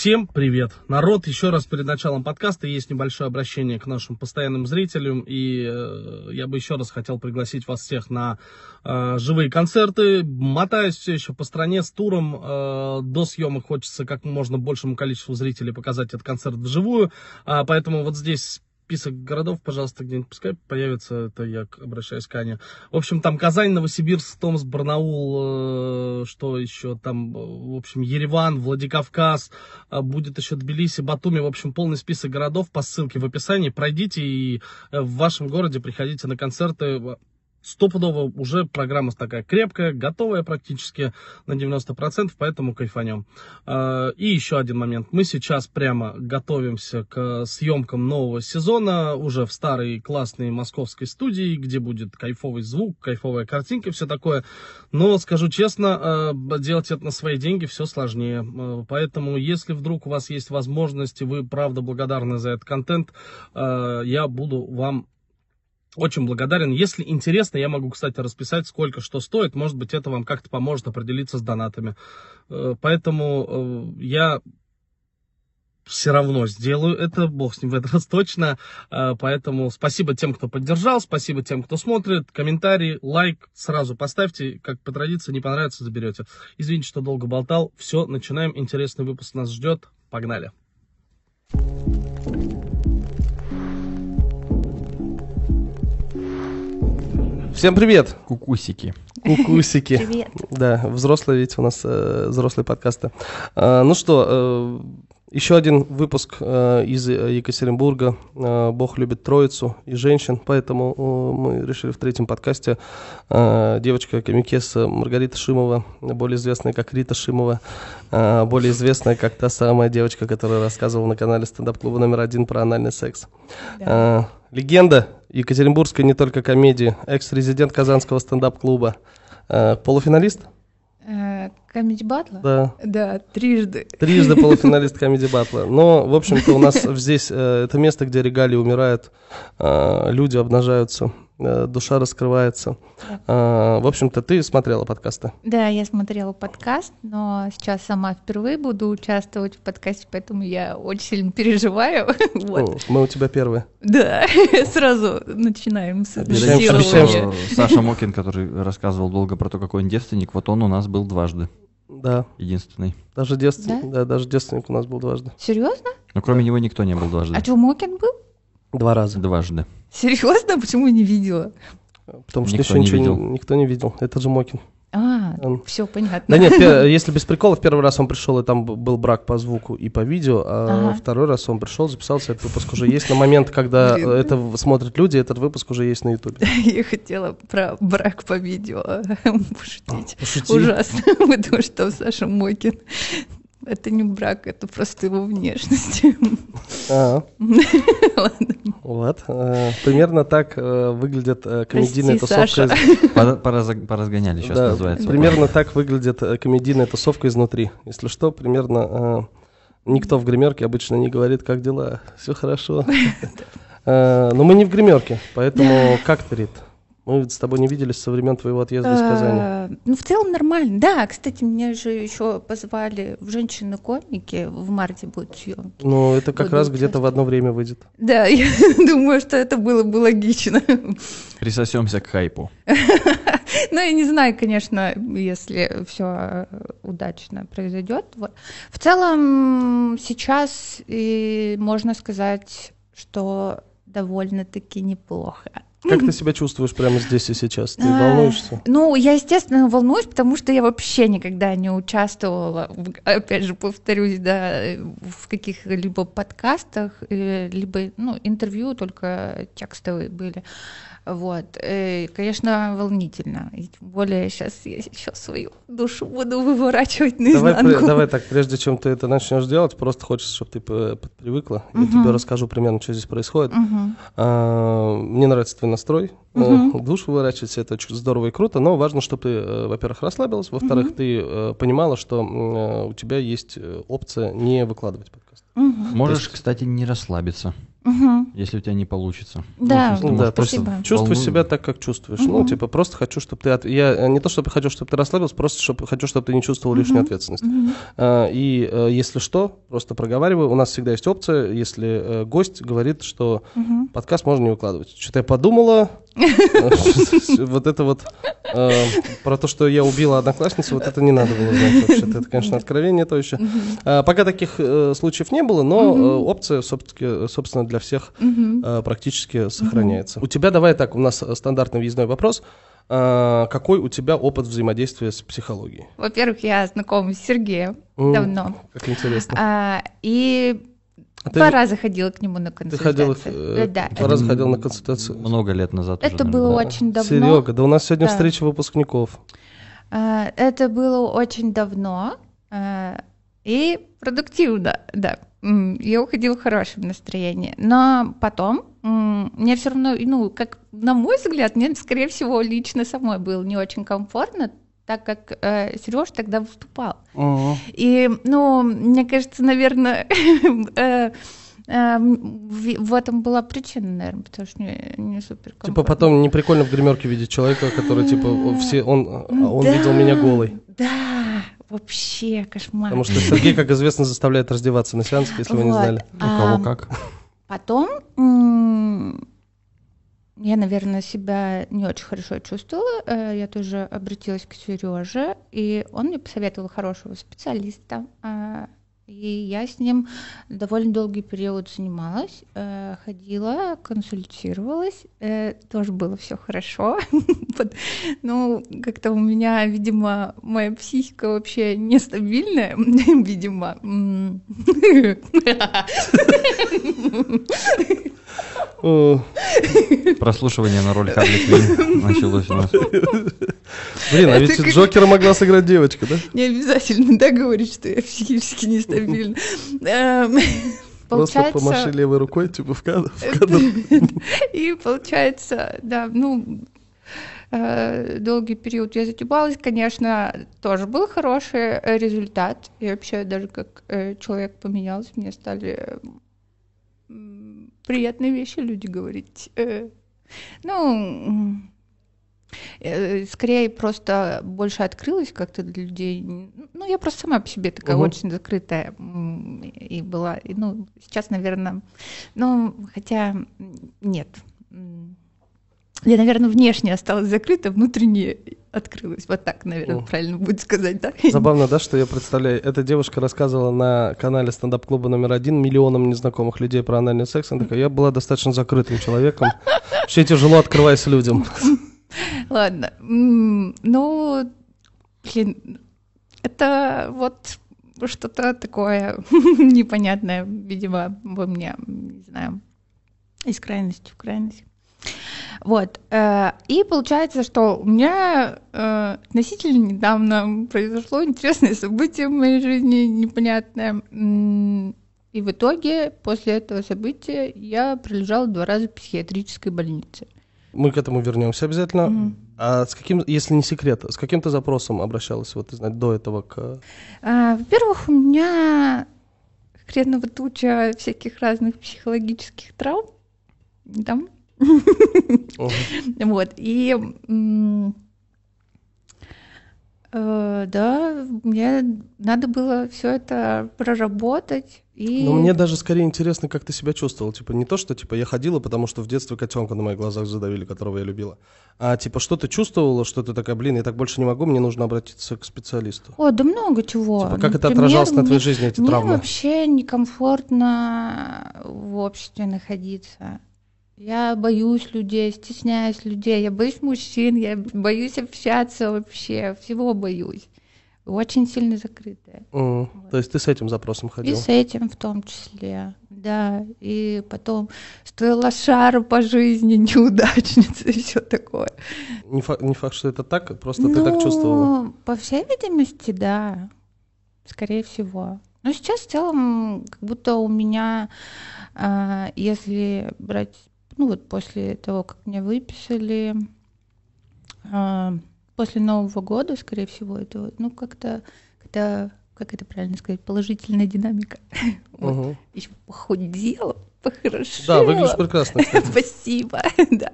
Всем привет, народ! Еще раз перед началом подкаста есть небольшое обращение к нашим постоянным зрителям, и э, я бы еще раз хотел пригласить вас всех на э, живые концерты. Мотаюсь все еще по стране с туром. Э, до съемок хочется как можно большему количеству зрителей показать этот концерт вживую, а, поэтому вот здесь список городов, пожалуйста, где-нибудь пускай появится, это я обращаюсь к Ане. В общем, там Казань, Новосибирск, Томск, Барнаул, э, что еще там, в общем, Ереван, Владикавказ, э, будет еще Тбилиси, Батуми, в общем, полный список городов по ссылке в описании. Пройдите и э, в вашем городе приходите на концерты стопудово уже программа такая крепкая, готовая практически на 90%, поэтому кайфанем. А, и еще один момент. Мы сейчас прямо готовимся к съемкам нового сезона уже в старой классной московской студии, где будет кайфовый звук, кайфовая картинка, все такое. Но, скажу честно, а, делать это на свои деньги все сложнее. А, поэтому, если вдруг у вас есть возможность, и вы правда благодарны за этот контент, я буду вам очень благодарен. Если интересно, я могу, кстати, расписать, сколько что стоит. Может быть, это вам как-то поможет определиться с донатами. Э, поэтому э, я все равно сделаю это, бог с ним в этот раз точно. Э, поэтому спасибо тем, кто поддержал, спасибо тем, кто смотрит. Комментарий, лайк сразу поставьте, как по традиции, не понравится, заберете. Извините, что долго болтал. Все, начинаем. Интересный выпуск нас ждет. Погнали. Всем привет! Кукусики. Кукусики. Привет. Да, взрослые ведь у нас, э, взрослые подкасты. А, ну что, э, еще один выпуск э, из Екатеринбурга. Э, Бог любит троицу и женщин, поэтому э, мы решили в третьем подкасте э, девочка комикеса Маргарита Шимова, более известная как Рита Шимова, э, более известная как та самая девочка, которая рассказывала на канале стендап-клуба номер один про анальный секс. Э, легенда Екатеринбургской не только комедии, экс-резидент Казанского стендап-клуба, э, полуфиналист? Комедий батла? Да. Да, трижды. Трижды полуфиналист комедий батла. Но, в общем-то, у нас здесь э, это место, где регалии умирают, э, люди обнажаются, э, душа раскрывается. Э, в общем-то, ты смотрела подкасты? Да, я смотрела подкаст, но сейчас сама впервые буду участвовать в подкасте, поэтому я очень сильно переживаю. вот. Мы у тебя первые. Да, сразу начинаем с Обещаем, Саша Мокин, который рассказывал долго про то, какой он девственник, вот он у нас был дважды, Да, единственный. даже девственник, да? даже девственник у нас был дважды. Серьезно? Но кроме него никто не был дважды. А что, Мокин был? Два раза. Дважды. Серьезно? Почему не видела? Потому что Никто еще не ничего видел. не- никто не видел. Это же Мокин. А, Он- все понятно. Да нет, если без приколов, первый раз он пришел, и там был брак по звуку и по видео, а Ага. второй раз он пришел, записался, этот выпуск уже есть. На момент, когда Блин. это в- смотрят люди, этот выпуск уже есть на ютубе. Я хотела про брак по видео пошутить. Пошути. Ужасно, потому что Саша Мокин. Это не брак, это просто его внешность. А, Ладно. вот. э, Примерно так э, выглядит э, комедийная тусовка. Поразгоняли сейчас называется. примерно так выглядит комедийная тусовка изнутри. Если что, примерно никто в гримерке обычно не говорит, как дела, все хорошо. Но мы не в гримерке, поэтому как ты, Рит? Мы ведь с тобой не виделись со времен твоего отъезда из Казани. А, Ну, в целом нормально. Да, кстати, меня же еще позвали в женщины-комики. В марте будут съемки. Ну, это как Буду раз где-то в одно время выйдет. Да, я думаю, что это было бы логично. Присосемся к хайпу. Ну, я не знаю, конечно, если все удачно произойдет. В целом, сейчас и можно сказать, что довольно-таки неплохо. Как ты себя чувствуешь прямо здесь и сейчас? Ты А, волнуешься? Ну, я, естественно, волнуюсь, потому что я вообще никогда не участвовала, опять же, повторюсь, да, в каких-либо подкастах, э, либо, ну, интервью только текстовые были. Вот. Э, Конечно, волнительно. И тем более сейчас я сейчас свою душу буду выворачивать Давай, наизнанку. пре- давай так, прежде чем ты это начнешь делать, просто хочется, чтобы ты привыкла. Я Мгм. тебе расскажу примерно, что здесь происходит. Мгм. А, Мне нравится твой настрой. Э, Мгм. Душ выворачивать, это очень здорово и круто, но важно, чтобы ты, э, во-первых, расслабилась, во-вторых, Мгм. ты понимала, что у тебя есть опция не выкладывать подкаст. Мгм. Можешь, кстати, не расслабиться. Мгм. если у тебя не получится. Да, Ну, Ну, да, то есть спасибо. чувствуй волну- себя так, как чувствуешь. Ну, Мгм. типа, просто хочу, чтобы ты... от- Я э, не то, чтобы хочу, чтобы ты расслабился, просто чтобы хочу, чтобы ты не чувствовал лишнюю Мгм. ответственность. Мгм. А, И э, если что, просто проговариваю. У нас всегда есть опция, если э, гость говорит, что Мгм. подкаст можно не выкладывать. Что-то я подумала, вот это вот э, про то, что я убила одноклассницу, вот это не надо было знать вообще-то. Это, конечно, откровение то еще. А, Пока таких э, случаев не было, но э, опция, собственно, для всех э, практически сохраняется. У тебя, давай так, у нас э, стандартный въездной вопрос. Какой у тебя опыт взаимодействия с психологией? Во-первых, я знакома с Сергеем давно. Как интересно. А, и А два ты, раза ходила к нему на ты ходил, консультацию. э, Да, два раза ходил на консультацию? Много лет назад уже, Это наверное, было да. очень давно. Серега, да у нас сегодня Да. встреча выпускников. А, Это было очень давно а, и продуктивно, да. Я уходила в хорошем настроении. Но потом мне все равно, ну, как на мой взгляд, мне, скорее всего, лично самой было не очень комфортно, так как Сереж тогда выступал. И, ну, мне кажется, наверное, э, э, в в этом была причина, наверное, потому что не, не супер Типа потом не прикольно в гримерке видеть человека, который типа все он а он видел меня голой. Да, вообще кошмар. Потому что Сергей, как известно, заставляет раздеваться на сеансах, если вы не знали. У кого как. Потом я, наверное, себя не очень хорошо чувствовала. Э, Я тоже обратилась к Сереже, и он мне посоветовал хорошего специалиста. А, И я с ним довольно долгий период занималась, э, ходила, консультировалась. Э, Тоже было все хорошо. Ну, как-то у меня, видимо, моя психика вообще нестабильная, видимо. О, Прослушивание на роль Харли Квинн началось у нас. Блин, а ведь Джокера могла сыграть девочка, да? Не обязательно, да, говорить, что я психически нестабильна. Эм, Просто помаши Получается, левой рукой, типа в кадр. в кадр. и получается, да, ну, э, долгий период я затебалась, конечно, тоже был хороший э, результат. И вообще даже как э, человек поменялся, мне стали приятные вещи люди говорить. Э, Ну, э, скорее просто больше открылась как-то для людей. Ну, я просто сама по себе такая Мгм. очень закрытая и была. И, ну, сейчас, наверное, ну, хотя нет. Я, наверное, внешне осталась закрыта, внутренне открылась. Вот так, наверное, О. правильно будет сказать, да? Забавно, да, что я представляю. Эта девушка рассказывала на канале стендап-клуба номер один миллионам незнакомых людей про анальный секс. Она такая, я была достаточно закрытым человеком. Вообще тяжело открываясь людям. Ладно. Ну, блин, это вот что-то такое непонятное, видимо, во мне, не знаю, из крайности в крайность. Вот. э, И получается, что у меня э, относительно недавно произошло интересное событие в моей жизни, непонятное. И в итоге после этого события я пролежала два раза в психиатрической больнице. Мы к этому вернемся обязательно. Мгм. А с каким, если не секрет, с каким ты запросом обращалась, вот, ты до этого к... А, Во-первых, у меня хреново туча всяких разных психологических травм. Там. Вот. И э, да, мне надо было все это проработать. И Но мне даже скорее интересно, как ты себя чувствовал. Типа не то, что типа я ходила, потому что в детстве котенка на моих глазах задавили, которого я любила. А типа что ты чувствовала, что ты такая, блин, я так больше не могу, мне нужно обратиться к специалисту. О, да много чего. Типа, как это Например, отражалось на твоей мне- жизни, эти Мне травмы? вообще некомфортно в обществе находиться. Я боюсь людей, стесняюсь людей, я боюсь мужчин, я боюсь общаться вообще, всего боюсь. Очень сильно закрытая. Мгм. То есть ты с этим запросом И ходил? с этим в том числе, да. И потом стояла шара по жизни, неудачница и все такое. Не, фа- не факт, что это так, просто ты так чувствовала. Ну, По всей видимости, да. Скорее всего. Но сейчас в целом, как будто у меня, а, если брать, ну вот после того, как меня выписали, а, после Нового года, скорее всего, это вот, ну как-то, когда, как это правильно сказать, положительная динамика. Вот. Мгм. Еще похудела похорошела. Да, выглядишь прекрасно. Спасибо, да.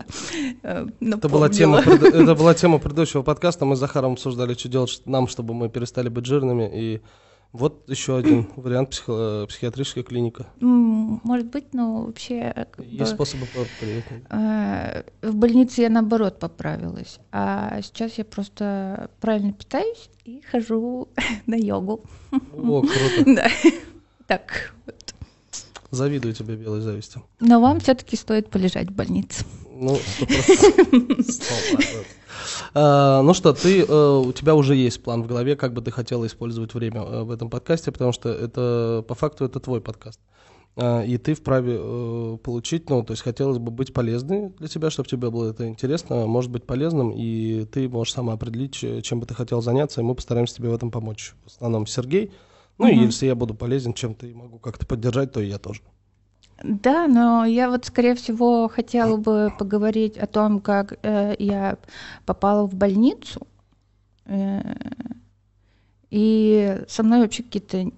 Э, Это была, тема, это была тема предыдущего подкаста. Мы с Захаром обсуждали, что делать нам, чтобы мы перестали быть жирными. И вот еще один вариант психо- психиатрическая клиника. Может быть, но вообще как Есть бы, способы по- приятнее. э, в больнице я наоборот поправилась, а сейчас я просто правильно питаюсь и хожу на йогу. О, круто. Да, так. вот. Завидую тебе белой завистью. Но вам все-таки стоит полежать в больнице. Ну, сто процентов. А, Ну что, ты, э, у тебя уже есть план в голове, как бы ты хотела использовать время э, в этом подкасте, потому что это, по факту, это твой подкаст. А, И ты вправе э, получить, ну, то есть хотелось бы быть полезной для тебя, чтобы тебе было это интересно, может быть полезным, и ты можешь сама определить, чем бы ты хотел заняться, и мы постараемся тебе в этом помочь. В основном Сергей. Ну, и Мгм. если я буду полезен чем-то и могу как-то поддержать, то и я тоже. Да, но я вот, скорее всего, хотела бы поговорить о том, как э, я попала в больницу. Э, и со мной вообще какие-то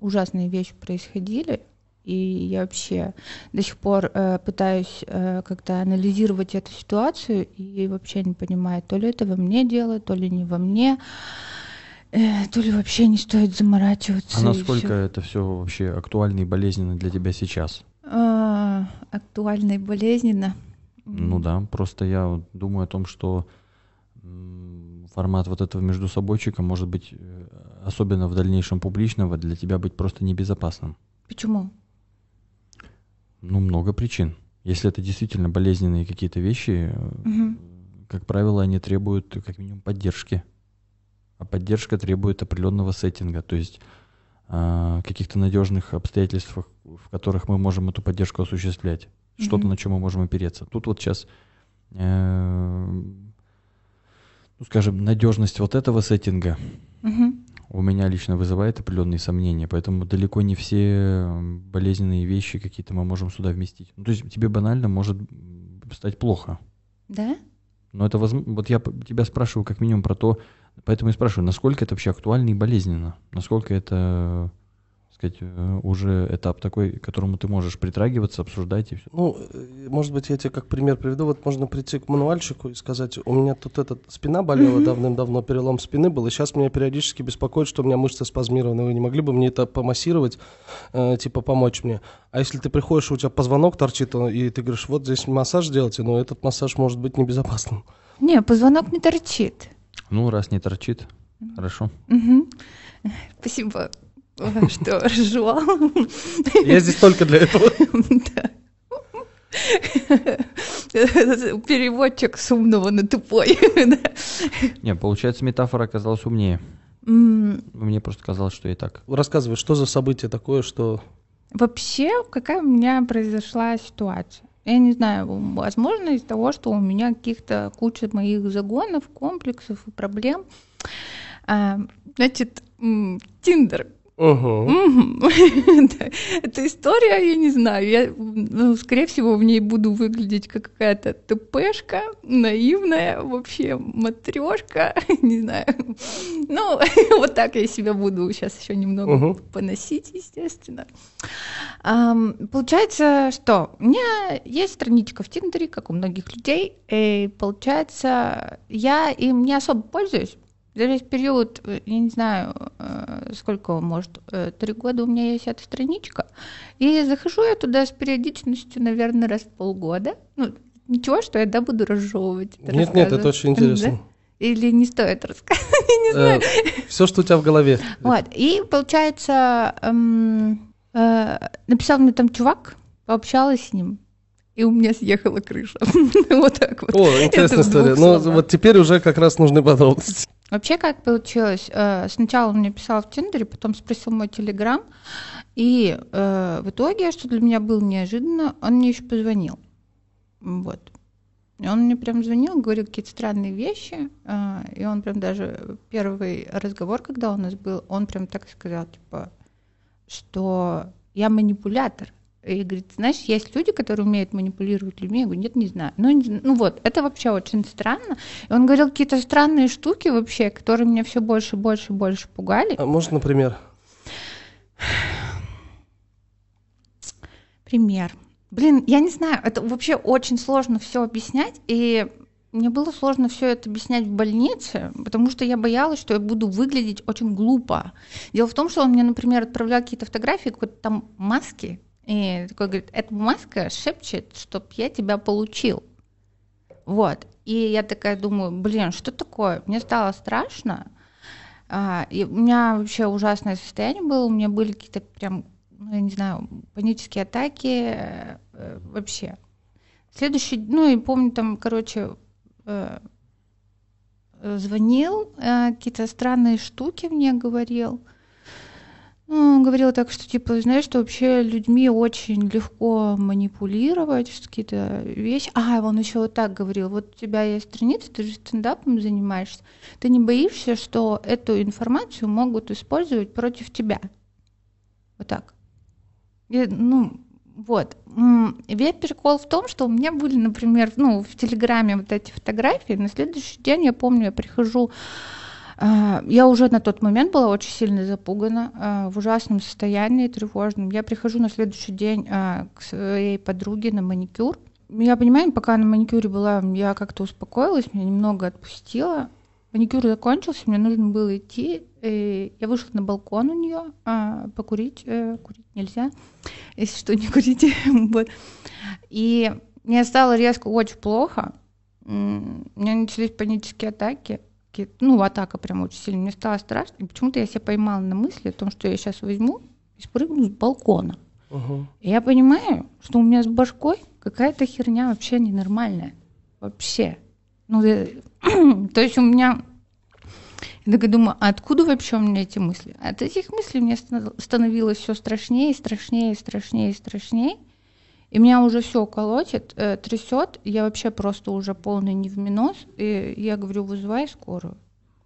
ужасные вещи происходили. И я вообще до сих пор э, пытаюсь э, как-то анализировать эту ситуацию и вообще не понимаю, то ли это во мне дело, то ли не во мне, э, то ли вообще не стоит заморачиваться. А насколько всё. это все вообще актуально и болезненно для тебя сейчас? А, актуально и болезненно. Ну да, просто я думаю о том, что формат вот этого междусобойчика может быть, э, особенно в дальнейшем публичного, для тебя быть просто небезопасным. Почему? Ну, много причин. Если это действительно болезненные какие-то вещи, э, Мгм. как правило, они требуют как минимум поддержки. А поддержка требует определенного сеттинга, то есть а, каких-то надежных обстоятельств, в которых мы можем эту поддержку осуществлять. Что-то, Мгм. на чем мы можем опереться. Тут вот сейчас, ну, скажем, надежность вот этого сеттинга Мгм. у меня лично вызывает определенные сомнения, поэтому далеко не все болезненные вещи какие-то мы можем сюда вместить. Ну, то есть тебе банально может стать плохо. Да? Но это возм- вот я тебя спрашиваю как минимум про то, поэтому и спрашиваю, насколько это вообще актуально и болезненно, насколько это, так сказать, э, уже этап такой, к которому ты можешь притрагиваться, обсуждать и все. Ну, э, может быть, я тебе как пример приведу. Вот можно прийти к мануальщику и сказать, у меня тут эта спина болела давным-давно, перелом спины был, и сейчас меня периодически беспокоит, что у меня мышцы спазмированы. Вы не могли бы мне это помассировать, э, типа помочь мне? А если ты приходишь, у тебя позвонок торчит, э, и ты говоришь, вот здесь массаж сделайте, но этот массаж может быть небезопасным. Не, позвонок не торчит. Ну, раз не торчит, хорошо. Мгм. Спасибо, что разжевал. Я здесь только для этого. Да. Переводчик с умного на тупой. Не, получается, метафора оказалась умнее. Мне просто казалось, что и так. Рассказывай, что за событие такое, что... Вообще, какая у меня произошла ситуация? Я не знаю, возможно, из-за того, что у меня каких-то куча моих загонов, комплексов и проблем. А, Значит, Тиндер Эта история, я не знаю, я, ну, скорее всего, в ней буду выглядеть как какая-то ТПшка, наивная, вообще матрешка, не знаю. Ну, вот так я себя буду сейчас еще немного поносить, естественно. Получается, что у меня есть страничка в Тиндере, как у многих людей, и получается, я им не особо пользуюсь, за весь период, э, я не знаю, э, сколько, может, э, три года у меня есть эта страничка, и захожу я туда с периодичностью, наверное, раз в полгода. Ну, ничего, что я, да, буду разжевывать. это Нет, нет, это очень интересно. Да? Или не стоит рассказывать, я не знаю. Все, что у тебя в голове. Вот, и получается, эм, написал мне там чувак, пообщалась с ним, и у меня съехала крыша. Вот так вот. О, интересная история. Ну, вот теперь уже как раз нужны подробности. Вообще как получилось? Э, Сначала он мне писал в Тиндере, потом спросил мой Телеграм, и э, в итоге, что для меня было неожиданно, он мне еще позвонил. Вот. И он мне прям звонил, говорил какие-то странные вещи, э, и он прям даже первый разговор, когда у нас был, он прям так сказал, типа, что я манипулятор. И говорит, знаешь, есть люди, которые умеют манипулировать людьми. Я говорю, нет, не знаю. Ну, не ну вот, это вообще очень странно. И он говорил какие-то странные штуки вообще, которые меня все больше, больше, больше пугали. А может, например? Пример. Блин, я не знаю, это вообще очень сложно все объяснять, и мне было сложно все это объяснять в больнице, потому что я боялась, что я буду выглядеть очень глупо. Дело в том, что он мне, например, отправлял какие-то фотографии, какой-то там маски, и такой говорит, эта маска шепчет, чтоб я тебя получил. Вот. И я такая думаю, блин, что такое? Мне стало страшно. А, и у меня вообще ужасное состояние было, у меня были какие-то прям, ну, я не знаю, панические атаки э, вообще. Следующий, ну и помню там, короче, э, звонил, э, какие-то странные штуки мне говорил. Ну, он говорил так, что типа, знаешь, что вообще людьми очень легко манипулировать, какие-то вещи. А, он еще вот так говорил, вот у тебя есть страница, ты же стендапом занимаешься, ты не боишься, что эту информацию могут использовать против тебя? Вот так. И, ну, вот. Весь прикол в том, что у меня были, например, ну, в Телеграме вот эти фотографии. На следующий день, я помню, я прихожу я уже на тот момент была очень сильно запугана, а, в ужасном состоянии, тревожном. Я прихожу на следующий день а, к своей подруге на маникюр. Я понимаю, пока на маникюре была, я как-то успокоилась, меня немного отпустила. Маникюр закончился, мне нужно было идти. И я вышла на балкон у нее покурить. Э, курить нельзя, если что, не курите. И мне стало резко очень плохо. У меня начались панические атаки атаки, ну, атака прям очень сильно, мне стало страшно. И почему-то я себя поймала на мысли о том, что я сейчас возьму и спрыгну с балкона. Угу. И я понимаю, что у меня с башкой какая-то херня вообще ненормальная. Вообще. Ну, я... то есть у меня... Я такая думаю, а откуда вообще у меня эти мысли? От этих мыслей мне становилось все страшнее, страшнее, страшнее, страшнее. И меня уже все колотит, э, трясет, я вообще просто уже полный не в минус. И я говорю, вызывай скорую.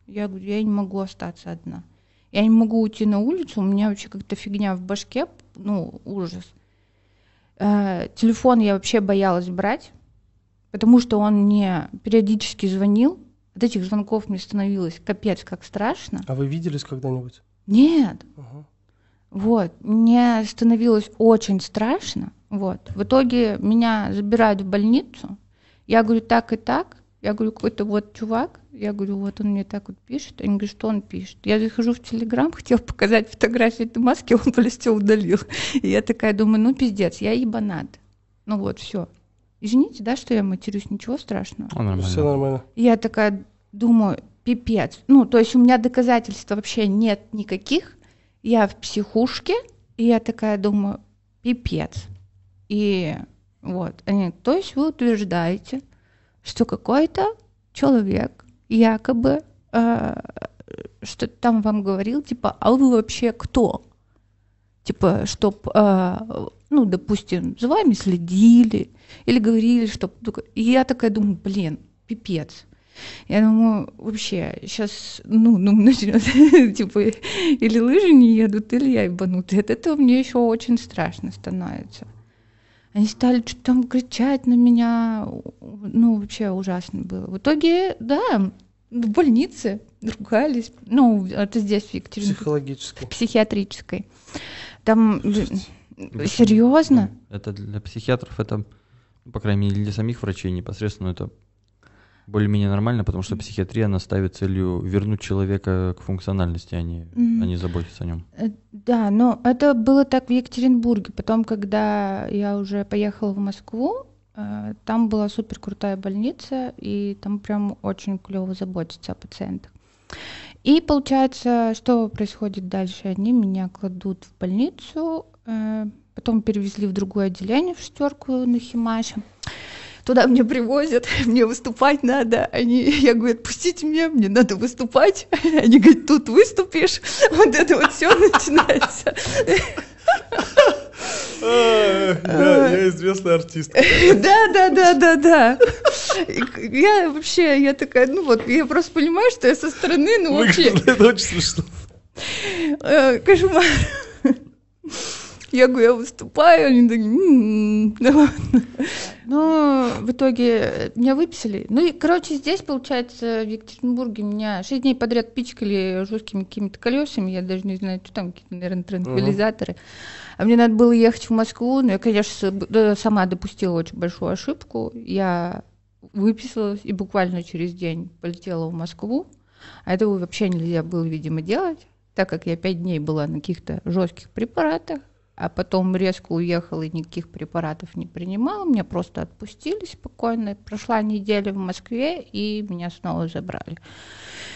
Я говорю, я не могу остаться одна. Я не могу уйти на улицу, у меня вообще как-то фигня в башке, ну, ужас. Э, телефон я вообще боялась брать, потому что он мне периодически звонил. От этих звонков мне становилось капец как страшно. А вы виделись когда-нибудь? Нет. Угу. Вот, мне становилось очень страшно. Вот. В итоге меня забирают в больницу. Я говорю, так и так. Я говорю, какой-то вот чувак. Я говорю, вот он мне так вот пишет. Они говорят, что он пишет. Я захожу в Телеграм, хотел показать фотографии этой маски, он полностью удалил. И я такая думаю, ну пиздец, я ебанат. Ну вот, все. Извините, да, что я матерюсь, ничего страшного. А, нормально. Все нормально. Я такая думаю, пипец. Ну, то есть у меня доказательств вообще нет никаких. Я в психушке, и я такая думаю, пипец. И вот, они, то есть вы утверждаете, что какой-то человек якобы э, что там вам говорил, типа, а вы вообще кто? Типа, чтоб, э, ну, допустим, за вами следили или говорили, что... И я такая думаю, блин, пипец. Я думаю, вообще, сейчас, ну, ну, начнет, типа, или лыжи не едут, или я ебанутый. От этого мне еще очень страшно становится. Они стали что-то там кричать на меня. Ну, вообще ужасно было. В итоге, да, в больнице ругались. Ну, это здесь, в Екатеринбурге. Психологической. Психиатрической. Там... Серьезно? Это для психиатров, это, по крайней мере, для самих врачей непосредственно это более-менее нормально, потому что психиатрия, она ставит целью вернуть человека к функциональности, а не, mm-hmm. а не заботиться о нем. Э, да, но это было так в Екатеринбурге. Потом, когда я уже поехала в Москву, э, там была супер крутая больница, и там прям очень клево заботиться о пациентах. И получается, что происходит дальше? Они меня кладут в больницу, э, потом перевезли в другое отделение, в шестерку на Химаше туда меня привозят, мне выступать надо. Они, я говорю, отпустите меня, мне надо выступать. Они говорят, тут выступишь. Вот это вот все начинается. Я известный артист. Да, да, да, да, да. Я вообще, я такая, ну вот, я просто понимаю, что я со стороны, ну вообще... Это очень смешно. Э, кошмар. Я говорю, я выступаю, они такие, м-м-м, Но в итоге меня выписали. Ну и, короче, здесь, получается, в Екатеринбурге меня шесть дней подряд пичкали жесткими какими-то колесами, я даже не знаю, что там, какие-то, наверное, транквилизаторы. А мне надо было ехать в Москву, но я, конечно, сама допустила очень большую ошибку. Я выписалась и буквально через день полетела в Москву. А этого вообще нельзя было, видимо, делать, так как я пять дней была на каких-то жестких препаратах, а потом резко уехала и никаких препаратов не принимала, меня просто отпустили спокойно. Прошла неделя в Москве, и меня снова забрали.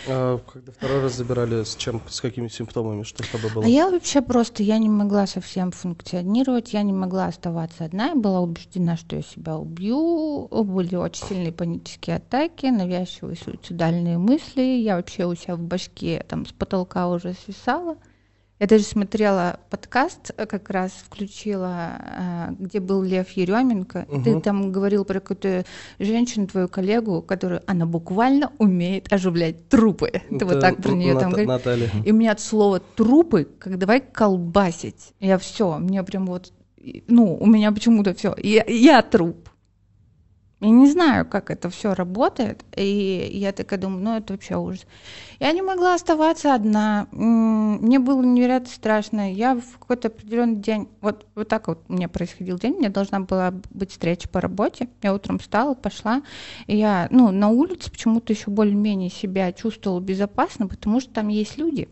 А когда второй раз забирали, с чем, с какими симптомами, что с тобой было? А я вообще просто, я не могла совсем функционировать, я не могла оставаться одна, я была убеждена, что я себя убью, были очень сильные панические атаки, навязчивые суицидальные мысли, я вообще у себя в башке там с потолка уже свисала. Я даже смотрела подкаст, э, как раз включила, э, где был Лев Еременко. и Ты там говорил про какую-то женщину, твою коллегу, которую она буквально умеет оживлять трупы. Ты вот Это так про нее Ната- там говоришь. Наталья. И у меня от слова трупы, как давай колбасить. Я все, мне прям вот, ну, у меня почему-то все. Я, я труп. Я не знаю, как это все работает. И я такая думаю, ну это вообще ужас. Я не могла оставаться одна. Мне было невероятно страшно. Я в какой-то определенный день, вот, вот так вот у меня происходил день, меня должна была быть встреча по работе. Я утром встала, пошла, и я, ну, на улице почему-то еще более-менее себя чувствовала безопасно, потому что там есть люди.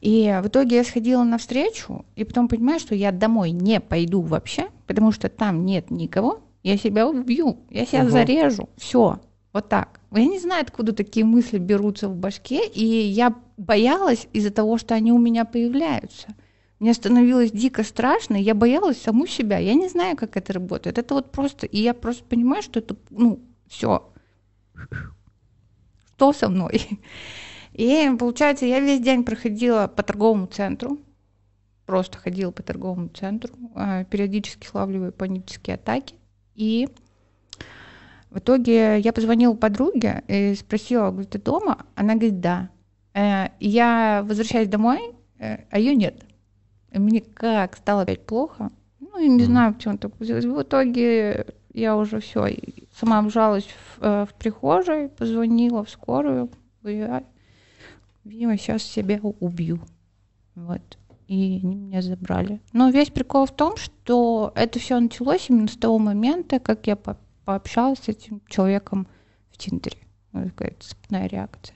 И в итоге я сходила на встречу, и потом понимаю, что я домой не пойду вообще, потому что там нет никого, я себя убью, я себя Мгм. зарежу, все, вот так. Я не знаю, откуда такие мысли берутся в башке, и я боялась из-за того, что они у меня появляются. Мне становилось дико страшно, я боялась саму себя. Я не знаю, как это работает. Это вот просто, и я просто понимаю, что это, ну, все. Что со мной? И получается, я весь день проходила по торговому центру, просто ходила по торговому центру, а, периодически славливаю панические атаки. И в итоге я позвонила подруге и спросила, говорит, ты дома? Она говорит, да. Э, Я возвращаюсь домой, э, а ее нет. И мне как стало опять плохо. Ну, я не Мгм. знаю, почему так получилось. В итоге я уже все, сама вжалась в, э, в прихожей, позвонила в скорую. говорю, «Я, Видимо, сейчас себя убью. Вот. И они меня забрали. Но весь прикол в том, что это все началось именно с того момента, как я по- пообщалась с этим человеком в Тиндере. Вот такая цепная реакция.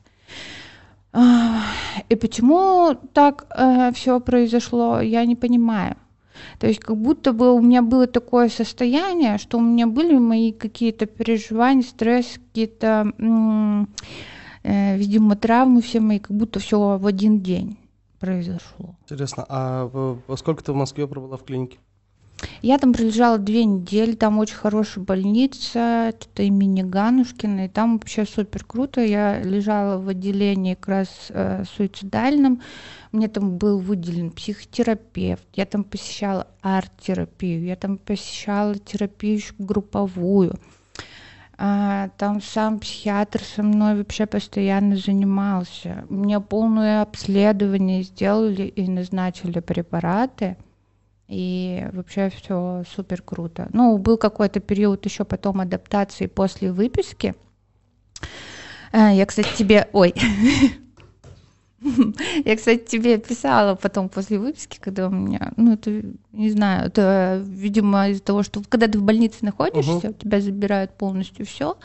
А, И почему так все произошло, я не понимаю. То есть как будто бы у меня было такое состояние, что у меня были мои какие-то переживания, стресс, какие-то, э, видимо, травмы все мои, как будто все в один день произошло. Интересно, а сколько ты в Москве пробыла в клинике? Я там пролежала две недели, там очень хорошая больница, это имени Ганушкина, и там вообще супер круто. Я лежала в отделении как раз э, суицидальном, мне там был выделен психотерапевт, я там посещала арт-терапию, я там посещала терапию групповую. А, там сам психиатр со мной вообще постоянно занимался. Мне полное обследование сделали и назначили препараты. И вообще все супер круто. Ну, был какой-то период еще потом адаптации после выписки. Э, Я, кстати, тебе... Ой. Я, кстати, тебе писала потом после выписки, когда у меня, ну, это, не знаю, это, видимо, из-за того, что когда ты в больнице находишься, у тебя забирают полностью все,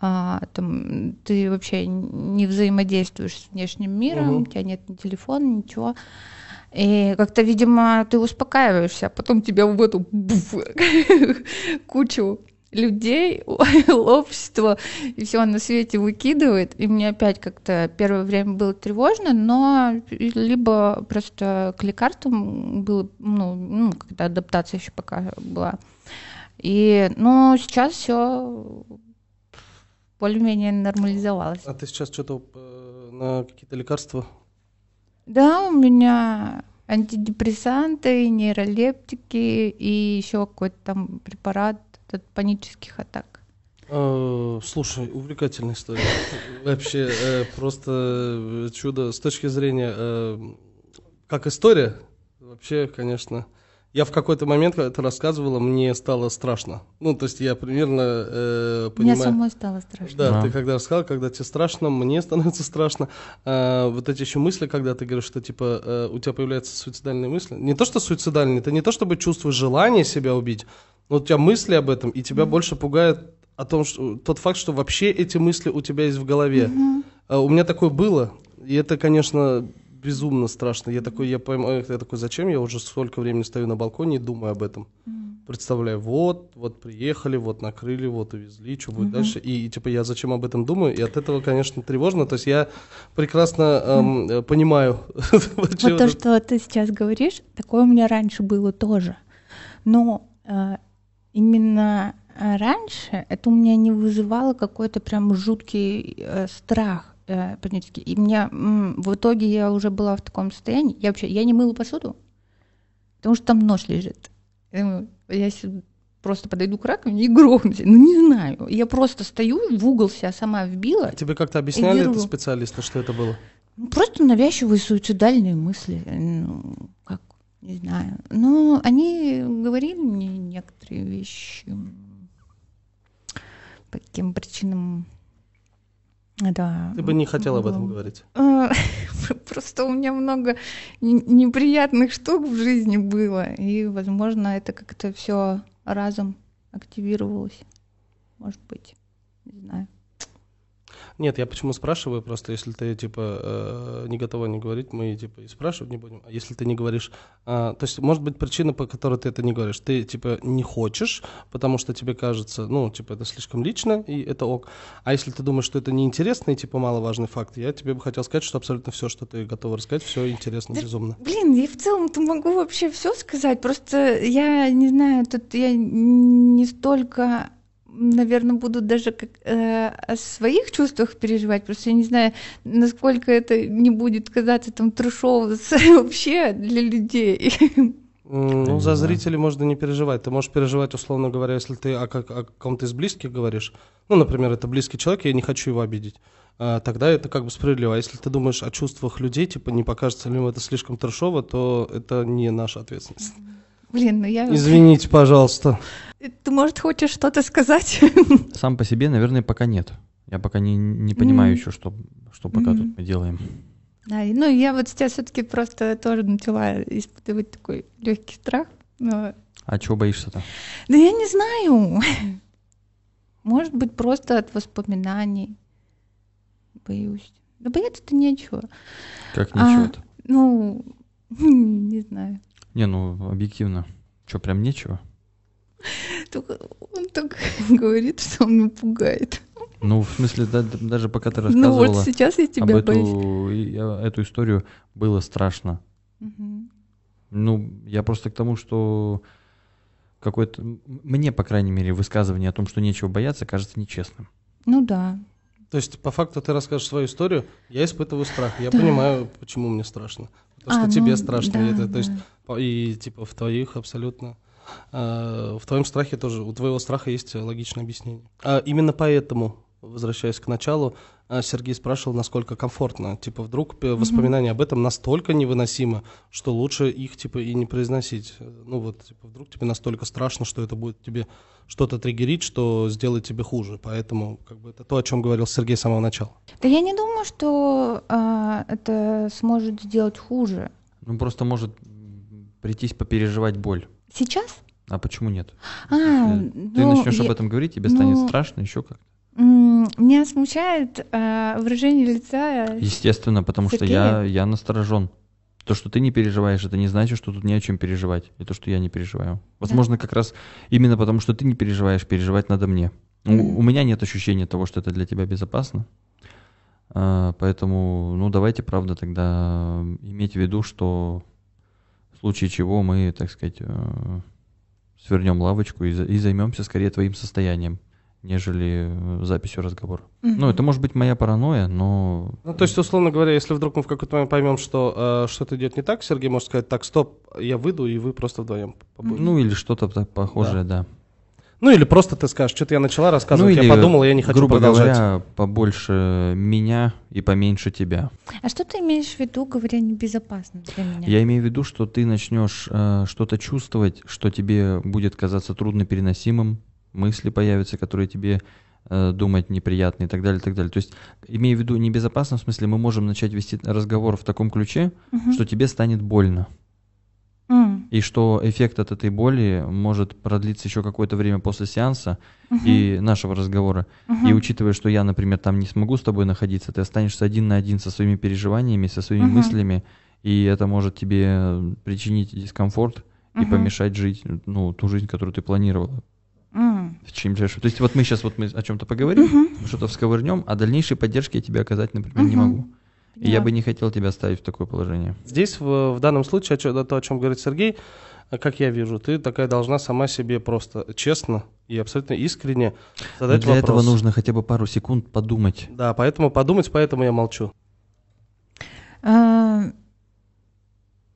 а, там, ты вообще не взаимодействуешь с внешним миром, Мгм. у тебя нет ни телефона, ничего. И как-то, видимо, ты успокаиваешься, а потом тебя в эту буф, кучу людей, общество и все на свете выкидывает. И мне опять как-то первое время было тревожно, но либо просто к лекарствам было, ну, ну когда адаптация еще пока была. И, ну, сейчас все более-менее нормализовалось. А ты сейчас что-то э, на какие-то лекарства? Да, у меня антидепрессанты, нейролептики и еще какой-то там препарат от панических атак. Э, Слушай, увлекательная история. Вообще э, просто э, чудо с точки зрения э, как история. Вообще, конечно, я в какой-то момент, когда ты рассказывала, мне стало страшно. Ну, то есть я примерно э, Мне понимаю... самой стало страшно. Да, Да. ты когда рассказал, когда тебе страшно, мне становится страшно. А, вот эти еще мысли, когда ты говоришь, что типа э, у тебя появляются суицидальные мысли. Не то, что суицидальные, это не то, чтобы чувствуешь желание себя убить, но у тебя мысли об этом, и тебя больше пугает о том, что тот факт, что вообще эти мысли у тебя есть в голове. А, у меня такое было, и это, конечно, безумно страшно. Я такой, я поймаю, я такой, зачем я уже сколько времени стою на балконе и думаю об этом. Представляю, вот, вот приехали, вот накрыли, вот увезли, что будет дальше. И, и, типа я зачем об этом думаю, и от этого, конечно, тревожно. То есть я прекрасно эм, э, понимаю. Вот то, что ты сейчас говоришь, такое у меня раньше было тоже. Но э, именно э, раньше это у меня не вызывало какой-то прям жуткий э, страх э, панический. И мне м, в итоге я уже была в таком состоянии. Я вообще я не мыла посуду, потому что там нож лежит. Я просто подойду к раковине и грохнусь. Ну не знаю. Я просто стою в угол себя сама вбила. Тебе как-то объясняли это специалисты, что это было? Просто навязчивые суицидальные мысли. Ну, не знаю. Но они говорили мне некоторые вещи. По каким причинам. Да. Ты бы не хотел об этом Ну, говорить. Просто у меня много неприятных штук в жизни было. И, возможно, это как-то все разом активировалось. Может быть. Не знаю. Нет, я почему спрашиваю, просто если ты, типа, э, не готова не говорить, мы, типа, и спрашивать не будем. А если ты не говоришь... а, то есть, может быть, причина, по которой ты это не говоришь. Ты, типа, не хочешь, потому что тебе кажется, ну, типа, это слишком лично, и это ок. А если ты думаешь, что это неинтересный, типа, маловажный факт, я тебе бы хотел сказать, что абсолютно все, что ты готова рассказать, все интересно, Да, безумно. Блин, я в целом-то могу вообще все сказать. Просто я не знаю, тут я не столько, наверное, буду даже как, э, о своих чувствах переживать. Просто я не знаю, насколько это не будет казаться там трешово вообще для людей. Ну, за зрителей можно не переживать. Ты можешь переживать, условно говоря, если ты о, как- о ком-то из близких говоришь. Ну, например, это близкий человек, я не хочу его обидеть. А, тогда это как бы справедливо. А если ты думаешь о чувствах людей, типа, не покажется ли им это слишком трешово, то это не наша ответственность. Блин, ну я... Извините, пожалуйста. Ты, может, хочешь что-то сказать? Сам по себе, наверное, пока нет. Я пока не, не понимаю Мгм. еще, что, что пока Мгм. тут мы делаем. Да, ну я вот сейчас все-таки просто тоже начала испытывать такой легкий страх. Но А чего боишься-то? Да я не знаю. Может быть, просто от воспоминаний. Боюсь. Да бояться-то нечего. Как А, ничего-то? Ну, не знаю. Не, ну, объективно. Что, прям нечего? Только он так говорит, что он меня пугает. Ну, в смысле, да- да- даже пока ты Ну рассказывала вот сейчас я об тебя боюсь. эту, и- а, эту историю, было страшно. Мгм. Ну, я просто к тому, что какое-то... м- Мне, по крайней мере, высказывание о том, что нечего бояться, кажется нечестным. Ну да. То есть, по факту, ты расскажешь свою историю, я испытываю страх. Я Да. понимаю, почему мне страшно. Потому что А, тебе ну, страшно. да, это, то есть, да. и типа в твоих абсолютно. Э, в твоем страхе тоже, у твоего страха есть э, логичное объяснение. А именно поэтому, возвращаясь к началу, а, Сергей спрашивал, насколько комфортно. Типа, вдруг э, воспоминания об этом настолько невыносимо, что лучше их типа и не произносить. Э, Ну вот, типа, вдруг тебе настолько страшно, что это будет тебе что-то триггерить, что сделает тебе хуже. Поэтому, как бы, это то, о чем говорил Сергей с самого начала. Да я не думаю, что а, это сможет сделать хуже. Ну, просто может прийтись попереживать боль. Сейчас? А почему нет? А, Если ты ну, начнешь об этом говорить, тебе станет ну, страшно еще как. Меня смущает а, выражение лица. Естественно, потому что я, я насторожен. То, что ты не переживаешь, это не значит, что тут не о чем переживать. И то, что я не переживаю. Возможно, как раз именно потому, что ты не переживаешь, переживать надо мне. У, Мгм. у меня нет ощущения того, что это для тебя безопасно. А, поэтому, ну, давайте, правда, тогда иметь в виду, что в случае чего мы, так сказать, э, свернем лавочку и, и займемся скорее твоим состоянием, нежели э, записью разговора. Мгм. Ну, это может быть моя паранойя, но Ну, то есть, условно говоря, если вдруг мы в какой-то момент поймем, что э, что-то идет не так, Сергей может сказать, так, стоп, я выйду, и вы просто вдвоем побудете. Ну, или что-то похожее, да. Ну или просто ты скажешь, что-то я начала рассказывать, ну, я или, подумал, я не хочу грубо продолжать. говоря, побольше меня и поменьше тебя. А что ты имеешь в виду, говоря небезопасно для меня? Я имею в виду, что ты начнешь э, что-то чувствовать, что тебе будет казаться труднопереносимым, мысли появятся, которые тебе э, думать неприятные и так далее, и так далее. То есть, имея в виду небезопасно, в смысле, мы можем начать вести разговор в таком ключе, Мгм. что тебе станет больно. М, И что эффект от этой боли может продлиться еще какое-то время после сеанса мгм, и нашего разговора. мгм. И учитывая, что я, например, там не смогу с тобой находиться, ты останешься один на один со своими переживаниями, со своими Мгм. мыслями, и это может тебе причинить дискомфорт и Мгм. помешать жить, ну, ту жизнь, которую ты планировала. М, В чем То есть вот мы сейчас вот мы о чем-то поговорим, мгм. что-то всковырнем, а дальнейшей поддержки я тебе оказать, например, не Мгм. И я бы не хотел тебя ставить в такое положение. Здесь в, в данном случае, о то, о чем говорит Сергей, как я вижу, ты такая должна сама себе просто честно и абсолютно искренне Но задать для вопрос. этого нужно хотя бы пару секунд подумать. Да, поэтому подумать, поэтому я молчу. А,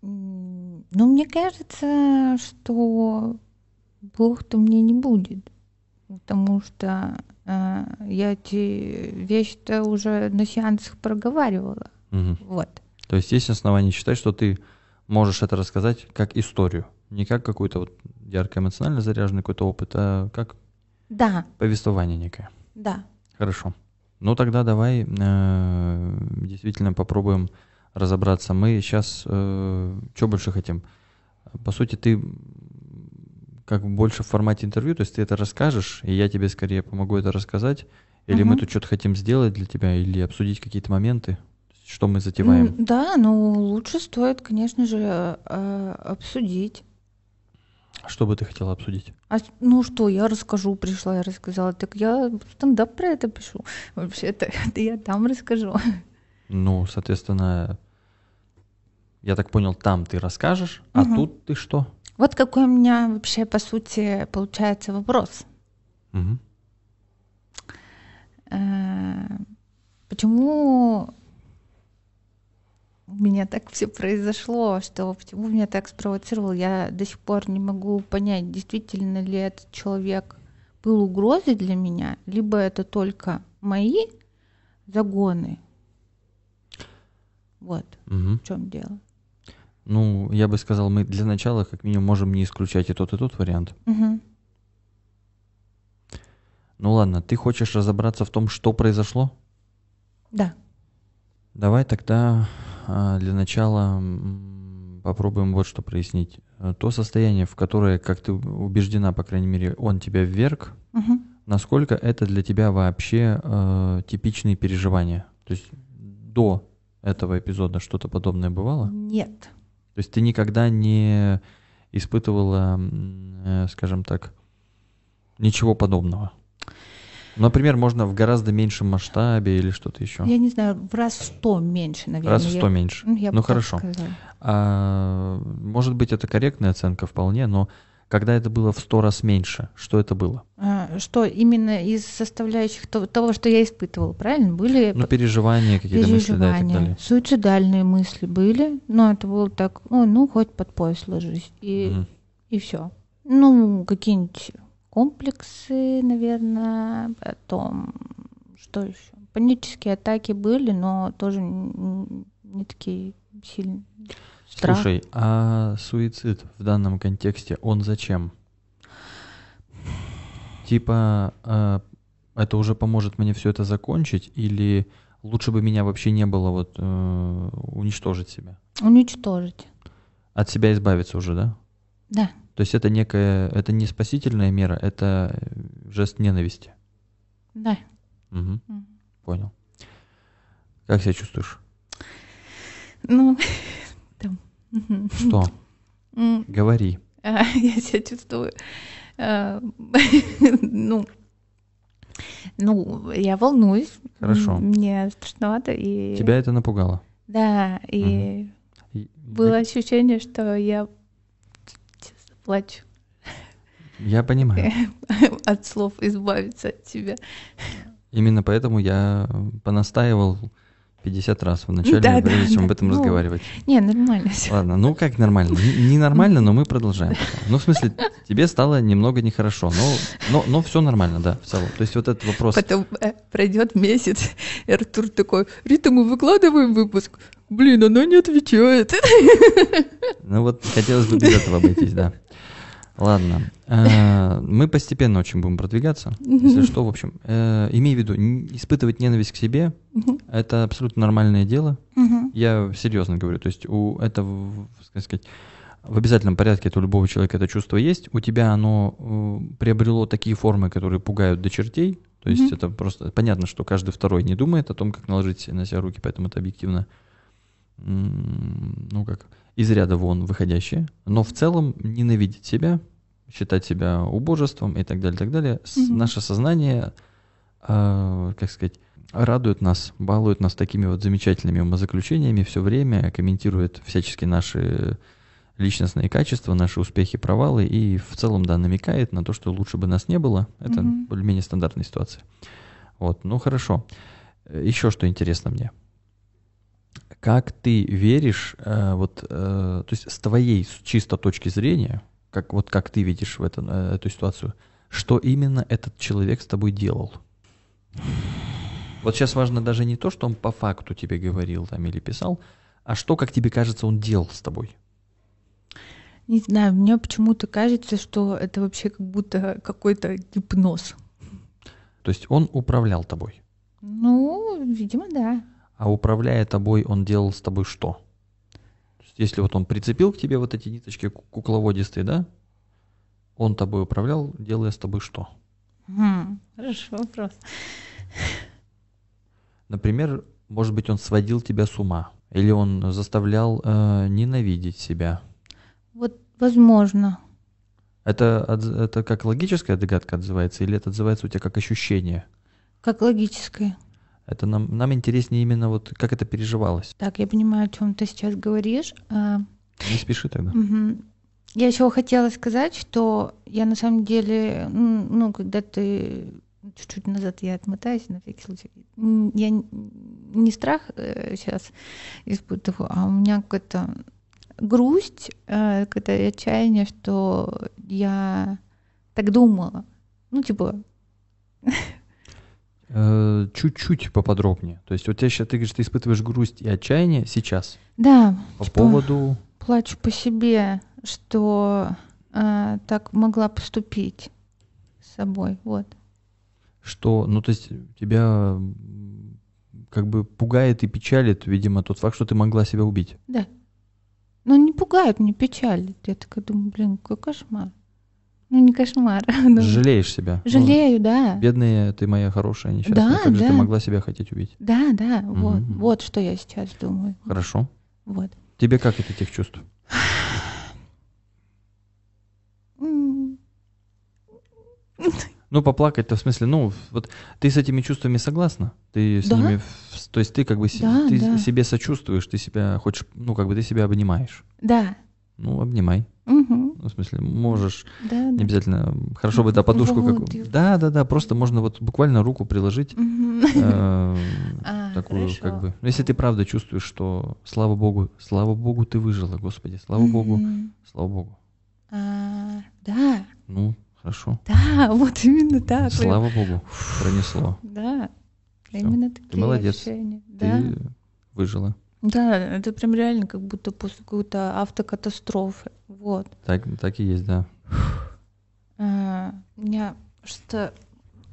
Ну, мне кажется, что плохо-то мне не будет. Потому что а, я эти вещи-то уже на сеансах проговаривала. Мгм. Вот. То есть есть основания считать, что ты можешь это рассказать как историю, не как какой-то вот ярко эмоционально заряженный какой-то опыт, а как Да, повествование некое. да. Хорошо. Ну тогда давай э, действительно попробуем разобраться. Мы сейчас что больше хотим? По сути, ты как больше в формате интервью, то есть ты это расскажешь, и я тебе скорее помогу это рассказать, или мы Мгм. тут что-то хотим сделать для тебя, или обсудить какие-то моменты, что мы затеваем. Да, ну лучше стоит, конечно же, а, обсудить. Что бы ты хотела обсудить? А ну что, я расскажу, пришла, я рассказала. Так я стендап про это пишу. Вообще-то это я там расскажу. Ну, соответственно, я так понял, там ты расскажешь, а тут ты что? Вот какой у меня вообще, по сути, получается вопрос. Э, Почему у меня так все произошло, что почему меня так спровоцировал, я до сих пор не могу понять, действительно ли этот человек был угрозой для меня, либо это только мои загоны. Вот Мгм. в чем дело. Ну, я бы сказал, мы для начала как минимум можем не исключать и тот, и тот вариант. Мгм. Ну ладно, ты хочешь разобраться в том, что произошло? Да. Давай тогда для начала попробуем вот что прояснить. Э, То состояние, в которое, как ты убеждена, по крайней мере, он тебя вверг, Мгм. насколько это для тебя вообще э, типичные переживания? То есть до этого эпизода что-то подобное бывало? Нет. То есть ты никогда не испытывала, э, скажем так, ничего подобного? Например, можно в гораздо меньшем масштабе или что-то еще. Я не знаю, в раз в сто меньше, наверное. Раз в сто меньше. Ну, я ну хорошо. А, может быть, это корректная оценка вполне, но когда это было в сто раз меньше, что это было? А, Что именно из составляющих то- того, что я испытывала, правильно? Были Ну, переживания, какие-то мысли, да, и так переживания, далее. суицидальные мысли были, но это было так, «Ой, ну хоть под пояс ложись, и, Мгм. и все. Ну, какие-нибудь комплексы, наверное, потом, что еще? Панические атаки были, но тоже не такие сильные. Страх. Слушай, а суицид в данном контексте, он зачем? Типа, э, это уже поможет мне все это закончить, или лучше бы меня вообще не было вот э, уничтожить себя? Уничтожить. От себя избавиться уже, да? Да. То есть это некая, это не спасительная мера, это э, жест ненависти. Да. Мгм, Мгм. понял. Как себя чувствуешь? Ну, там. Что? Говори. а, Я себя чувствую. а, Ну, ну, я волнуюсь. Хорошо. Мне страшновато. И... Тебя это напугало? Да, и И- было ощущение, что я плачу Я понимаю. от слов избавиться от себя. Именно поэтому я понастаивал 50 раз в начале, Да, прежде да, чем да. об этом Ну, разговаривать. Не, нормально все. Ладно, ну как нормально? Не, нормально, но мы продолжаем. Ну, в смысле, тебе стало немного нехорошо, но, но, но все нормально, да, в целом. То есть вот этот вопрос... Потом э, пройдет месяц, и Артур такой, Рита, мы выкладываем выпуск. Блин, она не отвечает. Ну вот хотелось бы без этого обойтись, да. Ладно. Э, Мы постепенно очень будем продвигаться. Если что, в общем, э, имей в виду, испытывать ненависть к себе это абсолютно нормальное дело. Я серьезно говорю. То есть у это, в- как сказать, в обязательном порядке это у любого человека это чувство есть. У тебя оно э, приобрело такие формы, которые пугают до чертей. То есть это просто понятно, что каждый второй не думает о том, как наложить на себя руки, поэтому это объективно, ну как, из ряда вон выходящее. Но в целом ненавидеть себя, считать себя убожеством и так далее, так далее. Мгм. Наше сознание, э, как сказать, радует нас, балует нас такими вот замечательными умозаключениями все время, комментирует всячески наши личностные качества, наши успехи, провалы и в целом, да, намекает на то, что лучше бы нас не было. Это Мгм. более-менее стандартная ситуация. Вот, ну хорошо. Еще что интересно мне. Как ты веришь, э, вот, э, то есть с твоей чисто точки зрения, как вот как ты видишь в это, э, эту ситуацию, что именно этот человек с тобой делал? Вот сейчас важно даже не то, что он по факту тебе говорил там или писал, а что, как тебе кажется, он делал с тобой. Не знаю, мне почему-то кажется, что это вообще как будто какой-то гипноз. То есть он управлял тобой. Ну, видимо, да. А управляя тобой, он делал с тобой что? То есть если вот он прицепил к тебе вот эти ниточки ку- кукловодистые, да? Он тобой управлял, делая с тобой что? Хм, хороший вопрос. Например, может быть, он сводил тебя с ума. Или он заставлял э, ненавидеть себя. Вот, возможно. Это, это как логическая догадка отзывается, или это отзывается у тебя как ощущение? Как логическое. Это нам, нам интереснее именно вот как это переживалось. Так, я понимаю, о чем ты сейчас говоришь. А, Не спеши тогда. Я еще хотела сказать, что я на самом деле, м, ну, когда ты чуть-чуть назад я отмотаюсь на всякий случай, я не страх сейчас испытываю, а у меня какая-то грусть, э, какое-то отчаяние, что я так думала. Ну, типа, Э, чуть-чуть поподробнее. То есть у тебя сейчас, ты говоришь, ты испытываешь грусть и отчаяние сейчас да, по типа, поводу... плачу по себе, что э, так могла поступить с собой. Вот. Что, ну, то есть тебя как бы пугает и печалит, видимо, тот факт, что ты могла себя убить. Да. Ну, не пугает, не печалит. Я такая думаю, блин, какой кошмар. Ну, не кошмар. ну, Жалеешь себя. Ну, Жалею, да. бедная ты моя хорошая, несчастная. Да, как же ты да. могла себя хотеть убить? Да, да, вот, Мгм. вот что я сейчас думаю. Хорошо. Вот. Тебе как от этих чувств? Ну, поплакать-то в смысле, ну, вот ты с этими чувствами согласна? Ты с Да. ними, то есть ты как бы Да, ты да. себе сочувствуешь, ты себя хочешь, ну, как бы ты себя обнимаешь. Да. Ну, обнимай. Мгм. Ну, в смысле, можешь, Да, не да. обязательно, хорошо бы да подушку Вот, как... и- Да, да, да, просто можно вот буквально руку приложить, э, А, такую хорошо. как бы. Ну, если ты правда чувствуешь, что, слава богу, слава богу, ты выжила, господи, слава богу, слава богу. А, Да, Ну, хорошо. да, вот именно так. Слава богу, пронесло. Да, Всё. именно такие молодец. ощущения. Да. Ты выжила. Да, это прям реально как будто после какой-то автокатастрофы. Вот. Так, так и есть, да. А, меня что...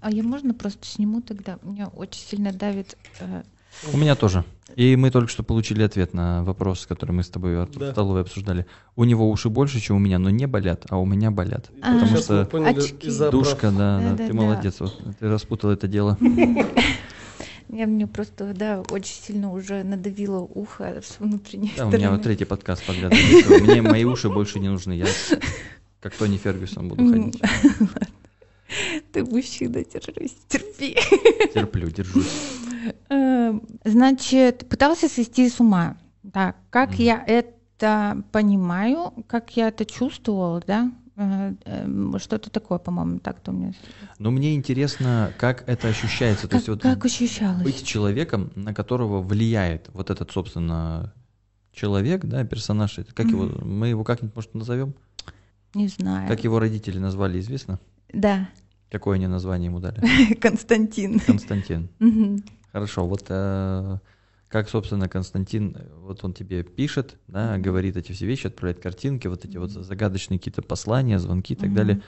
А я можно просто сниму тогда? Меня очень сильно давит... э, У меня тоже. И мы только что получили ответ на вопрос, который мы с тобой Артур, Да. в столовой обсуждали. У него уши больше, чем у меня, но не болят, а у меня болят. А, Потому что поняли душка, да, да, Да-да-да. ты молодец, вот, ты распутал это дело. Я мне просто, да, очень сильно уже надавило ухо с внутренней Да, у стороны. меня вот третий подкаст подряд. Мне мои уши больше не нужны. Я как Тони Фергюсон буду ходить. Ты мужчина, держись, терпи. Терплю, держусь. Эм, Значит, пытался свести с ума. Да, как я это понимаю, как я это чувствовала, да, Э, Что-то такое, по-моему, так-то у меня. Но мне интересно, как это ощущается. То Как, есть вот как ощущалось? быть человеком, на которого влияет вот этот, собственно, человек, да, персонаж. Как его, мы его как-нибудь, может, назовем? Не знаю. Как его родители назвали, известно? Да, Какое они название ему дали? Константин. Константин. Хорошо, вот э, как, собственно, Константин, э, вот он тебе пишет, да, говорит эти все вещи, отправляет картинки, вот эти вот загадочные какие-то послания, звонки и так Мгм. далее.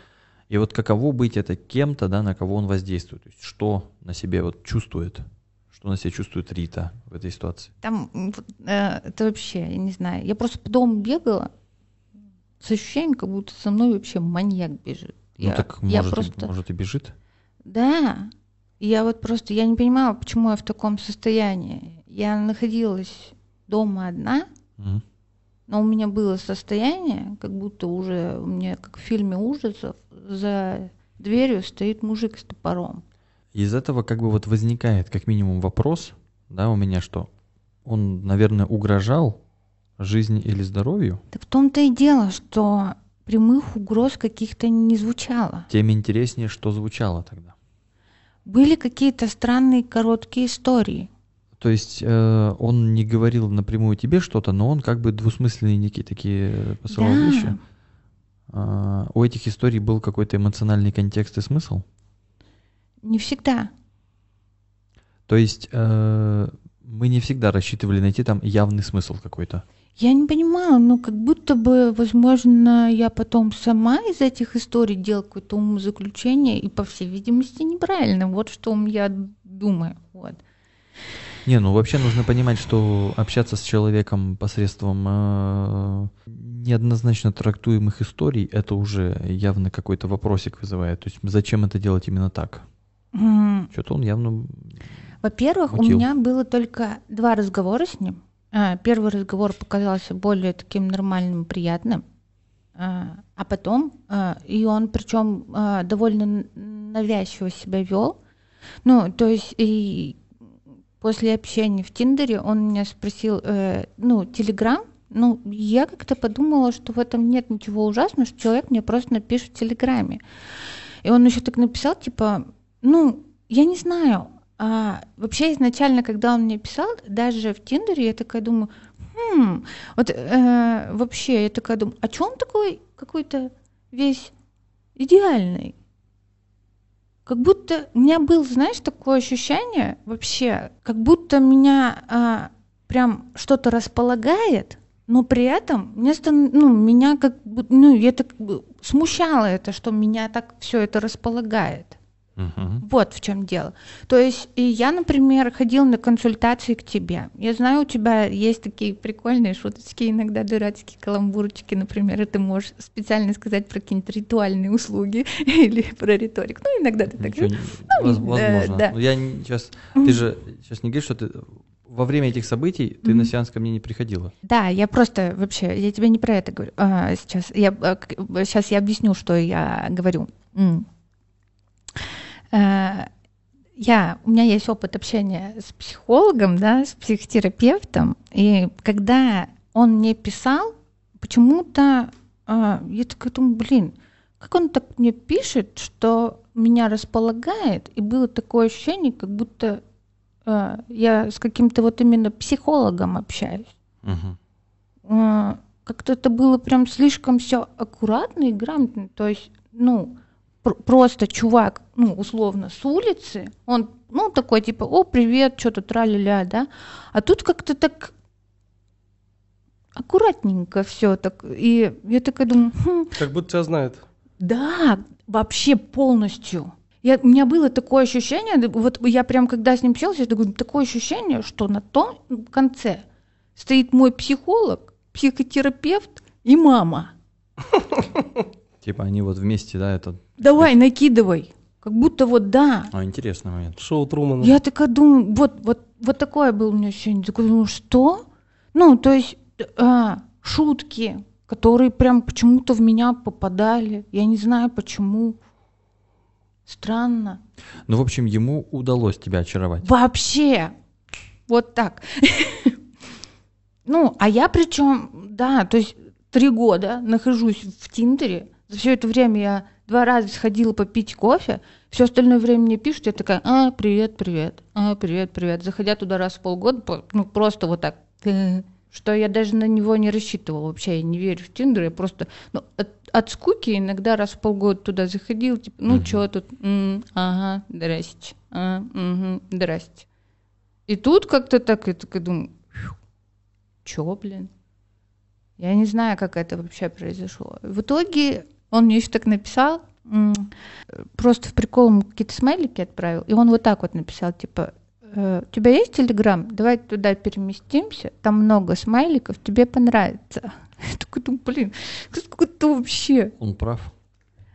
И вот каково быть это кем-то, да, на кого он воздействует, то есть что на себе вот чувствует, что на себе чувствует Рита в этой ситуации. Там э, это вообще, я не знаю. Я просто по дому бегала с ощущением, как будто со мной вообще маньяк бежит. Ну я, так я может, и- просто, может и бежит. да. Я вот просто, я не понимала, почему я в таком состоянии. Я находилась дома одна, Мгм. но у меня было состояние, как будто уже у меня, как в фильме ужасов, за дверью стоит мужик с топором. Из этого как бы вот возникает как минимум вопрос, да, у меня, что он, наверное, угрожал жизни или здоровью, Так в том-то и дело, что прямых угроз каких-то не звучало. тем интереснее, что звучало тогда. Были какие-то странные короткие истории. То есть э, он не говорил напрямую тебе что-то, но он как бы двусмысленные некие такие э, посылал Да. вещи. А, у этих историй был какой-то эмоциональный контекст и смысл. Не всегда. То есть э, мы не всегда рассчитывали найти там явный смысл какой-то. Я не понимала, но как будто бы, возможно, я потом сама из этих историй делала какое-то умозаключение, и, по всей видимости, неправильно. Вот что я думаю. Вот. Не, ну вообще нужно понимать, что общаться с человеком посредством э, неоднозначно трактуемых историй, это уже явно какой-то вопросик вызывает. То есть зачем это делать именно так? М, Что-то он явно... Во-первых, у Мутил. меня было только два разговора с ним. А, Первый разговор показался более таким нормальным, приятным. А а потом, а, и он причем довольно навязчиво себя вел. Ну, то есть и после общения в Тиндере он меня спросил, э, ну, Телеграм, ну, я как-то подумала, что в этом нет ничего ужасного, что человек мне просто напишет в Телеграме. И он еще так написал, типа, ну, я не знаю. А, вообще изначально, когда он мне писал, даже в Тиндере, я такая думаю, хм, вот э, вообще я такая думаю, а чё он такой какой-то весь идеальный? Как будто у меня было, знаешь, такое ощущение вообще, как будто меня а, прям что-то располагает, но при этом мне стан- ну, меня как бы, ну, я так бы смущало это, что меня так все это располагает. Мгм. Вот в чем дело. То есть я, например, ходила на консультации к тебе. Я знаю, у тебя есть такие прикольные шуточки, иногда дурацкие каламбурчики, например, и ты можешь специально сказать про какие-нибудь ритуальные услуги или про риторик. Ну, иногда ты так... Не- ну, да, возможно. да. Но я сейчас, ты же сейчас не говоришь, что ты во время этих событий ты на Мгм. сеанс ко мне не приходила. Да, я просто вообще, я тебе не про это говорю. А, сейчас, я, а, сейчас я объясню, что я говорю. М. А, я, у меня есть опыт общения с психологом, да, с психотерапевтом, и когда он мне писал, почему-то а, я такая думаю, блин, как он так мне пишет, что меня располагает, и было такое ощущение, как будто а, я с каким-то вот именно психологом общаюсь. Мгм. А, как-то это было прям слишком все аккуратно и грамотно. То есть, ну, пр- просто чувак, ну, условно, с улицы, он, ну, такой, типа, о, привет, что-то траля-ля, да, а тут как-то так аккуратненько все так, и я такая думаю, хм, Как будто тебя знает. да, вообще полностью. Я, у меня было такое ощущение, вот я прям когда с ним общалась, я такое, такое ощущение, что на том конце стоит мой психолог, психотерапевт и мама. Типа они вот вместе, да, это... Давай, накидывай. Как будто вот да. А, интересный момент. Шоу Трумана. Я такая думаю, вот, вот, вот такое было у меня ощущение. Такое думаю, что? Ну, то есть а, шутки, которые прям почему-то в меня попадали. Я не знаю почему. Странно. Ну, в общем, ему удалось тебя очаровать. Вообще. Вот так. Ну, а я причем, да, то есть три года нахожусь в Тиндере, За все это время я два раза сходила попить кофе, все остальное время мне пишут, я такая, а, привет, привет, а, привет, привет. Заходя туда раз в полгода, по- ну, просто вот так, «Э», что я даже на него не рассчитывала вообще, я не верю в Тиндер, я просто, ну, от, от скуки иногда раз в полгода туда заходил, типа, ну, что тут, ага, здрасте, а, мгм, здрасте. И тут как-то так, я такая думаю, чё, блин? Я не знаю, как это вообще произошло. В итоге он мне еще так написал, просто в прикол ему какие-то смайлики отправил, и он вот так вот написал, типа, «Э, у тебя есть Телеграм? Давай туда переместимся, там много смайликов, тебе понравится. Я такой думаю, блин, какой-то вообще. Он прав.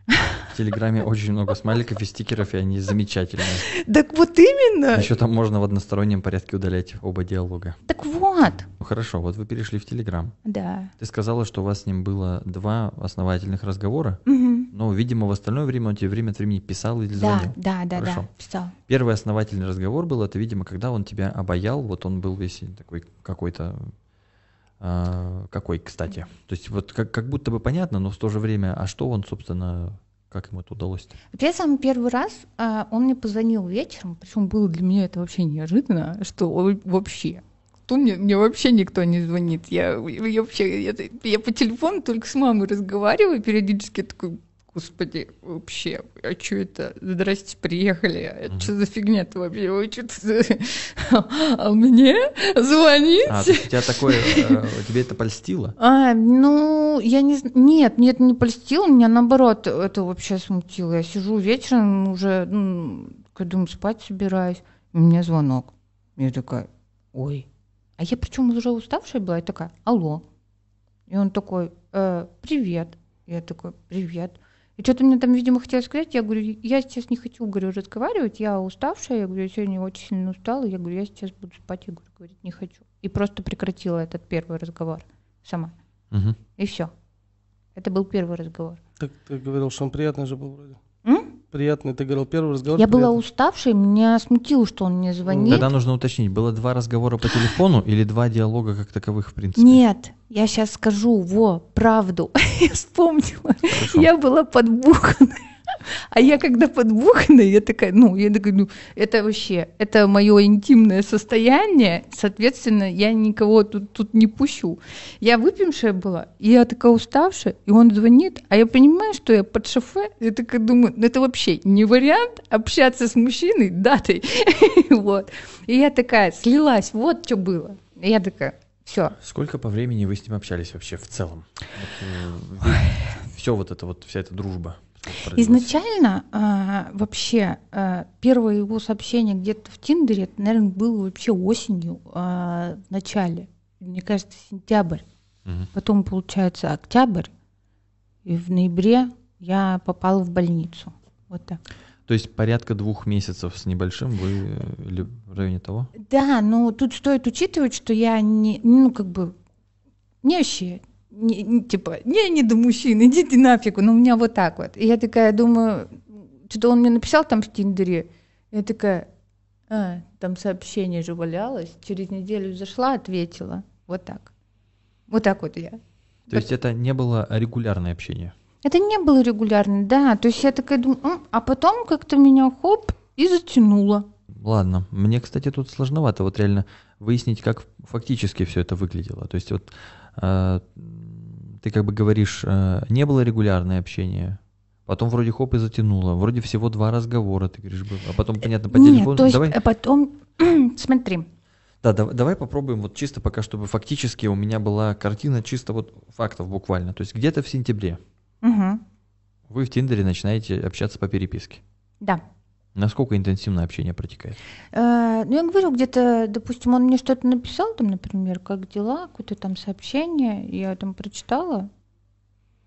В Телеграме очень много смайликов и стикеров, и они замечательные. Так вот именно. Еще там можно в одностороннем порядке удалять оба диалога. Так вот. Ну хорошо, вот вы перешли в Телеграм. Да. Ты сказала, что у вас с ним было два основательных разговора, Мгм. но, видимо, в остальное время он тебе время от времени писал или Да, звонил. да, да, да, Хорошо. писал. Первый основательный разговор был, это, видимо, когда он тебя обаял, вот он был весь такой какой-то... а, какой, кстати? То есть вот как, как будто бы понятно, но в то же время, а что он, собственно, как ему это удалось? Я самый первый раз, а, он мне позвонил вечером, причем было для меня это вообще неожиданно, что вообще, кто мне, мне вообще никто не звонит. Я, я вообще, я, я по телефону только с мамой разговариваю, периодически такой, господи, вообще, а что это? Здрасте, приехали. Это Мгм. что за фигня-то вообще? Вы что-то... А мне звонить? А, то у тебя такое, э, тебе это польстило? А, ну, я не знаю. Нет, нет, не польстило, меня наоборот это вообще смутило. Я сижу вечером уже, ну, думаю, спать собираюсь. У меня звонок. Я такая, ой. А я причем уже уставшая была, я такая, алло. И он такой, «Э, привет. Я такой, привет. И что-то мне там, видимо, хотел сказать. Я говорю, я сейчас не хочу, говорю, разговаривать. Я уставшая. Я говорю, я сегодня очень сильно устала. Я говорю, я сейчас буду спать. Я говорю, говорить не хочу. И просто прекратила этот первый разговор сама. Мгм. И все. Это был первый разговор. Так ты говорил, что он приятный же был вроде. М? Приятный, ты говорил, первый разговор. Я была приятный. уставшей, меня смутило, что он мне звонит. Тогда нужно уточнить, было два разговора по телефону или два диалога как таковых, в принципе? Нет, я сейчас скажу, во, правду. я вспомнила. Хорошо. Я была подбухана. А я когда подбухана, я такая, ну, я такая, ну, это вообще, это мое интимное состояние, соответственно, я никого тут, тут не пущу. Я выпившая была, и я такая уставшая, и он звонит, а я понимаю, что я под шофе, я такая думаю, ну, это вообще не вариант общаться с мужчиной датой. вот. И я такая слилась, вот что было. И я такая, все, Сколько по времени вы с ним общались вообще в целом? все вот это вот, вся эта дружба. Изначально а, вообще а, первое его сообщение где-то в Тиндере, это, наверное, было вообще осенью а, в начале. Мне кажется, сентябрь. Мгм. Потом, получается, октябрь. И в ноябре я попала в больницу. Вот так. То есть порядка двух месяцев с небольшим вы э, или в районе того? Да, но тут стоит учитывать, что я не, ну, как бы, не вообще, не, не- типа, не, не до мужчин, идите нафиг, ну, у меня вот так вот. И я такая думаю, что-то он мне написал там в Тиндере, я такая, а, там сообщение же валялось, через неделю зашла, ответила, вот так. Вот так вот я. То есть это не было регулярное общение? Это не было регулярно, да, то есть я такая думаю, «М», а потом как-то меня хоп и затянуло. Ладно, мне, кстати, тут сложновато вот реально выяснить, как фактически все это выглядело. То есть вот ты как бы говоришь, э, не было регулярное общение, потом вроде хоп и затянуло, вроде всего два разговора, ты говоришь, было, а потом, понятно, по Нет, телефону. то есть Давай, э, потом, смотри, да, дав- давай попробуем вот чисто пока, чтобы фактически у меня была картина чисто вот фактов буквально. То есть где-то в сентябре Мгм. вы в Тиндере начинаете общаться по переписке. да. Насколько интенсивное общение протекает? Э, Ну, я говорю, где-то, допустим, он мне что-то написал, там, например, как дела, какое-то там сообщение, я там прочитала,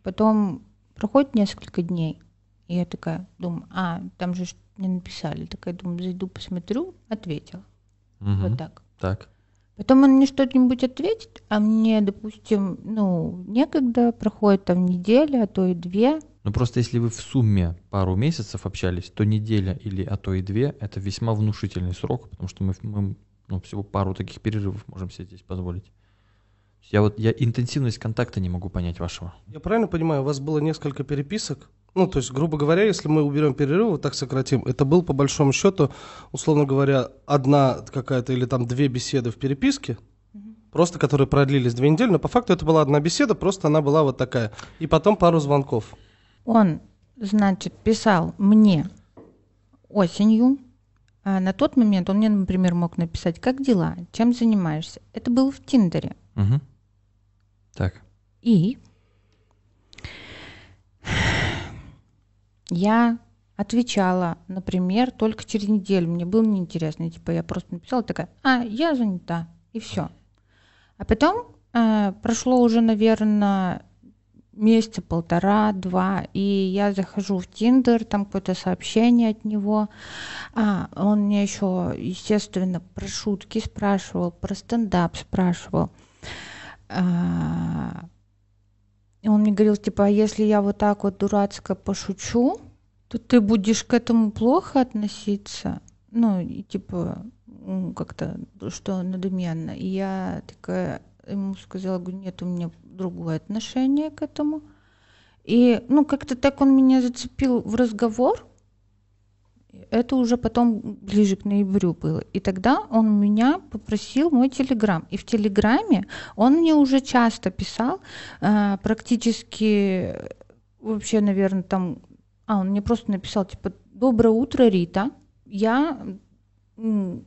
потом проходит несколько дней, и я такая думаю, а, там же ж мне написали, такая думаю, зайду посмотрю, ответила, Мгм. вот так. Так. Потом он мне что-нибудь ответит, а мне, допустим, ну, некогда, проходит там неделя, а то и две, Ну просто если вы в сумме пару месяцев общались, то неделя или а то и две это весьма внушительный срок, потому что мы, мы, ну, всего пару таких перерывов можем себе здесь позволить. Я вот я интенсивность контакта не могу понять вашего. Я правильно понимаю, у вас было несколько переписок? Ну, то есть, грубо говоря, если мы уберем перерыв, вот так сократим, это был по большому счету, условно говоря, одна какая-то или там две беседы в переписке, просто которые продлились две недели, но по факту это была одна беседа, просто она была вот такая. И потом пару звонков. Он, значит, писал мне осенью. А на тот момент он мне, например, мог написать, как дела, чем занимаешься. Это было в Тиндере. Мгм. Так. И я отвечала, например, только через неделю. Мне было неинтересно. Типа я просто написала такая, а, я занята. И все. А потом э, прошло уже, наверное, месяца полтора-два, и я захожу в Тиндер, там какое-то сообщение от него. А, он мне еще, естественно, про шутки спрашивал, про стендап спрашивал. А, он мне говорил, типа, а если я вот так вот дурацко пошучу, то ты будешь к этому плохо относиться. Ну, и типа, как-то, что надуменно. И я такая ему сказала, говорю, нет, у меня другое отношение к этому. И, ну, как-то так он меня зацепил в разговор. Это уже потом ближе к ноябрю было. И тогда он меня попросил мой телеграм. И в телеграме он мне уже часто писал, а, практически вообще, наверное, там... А, он мне просто написал, типа, «Доброе утро, Рита. Я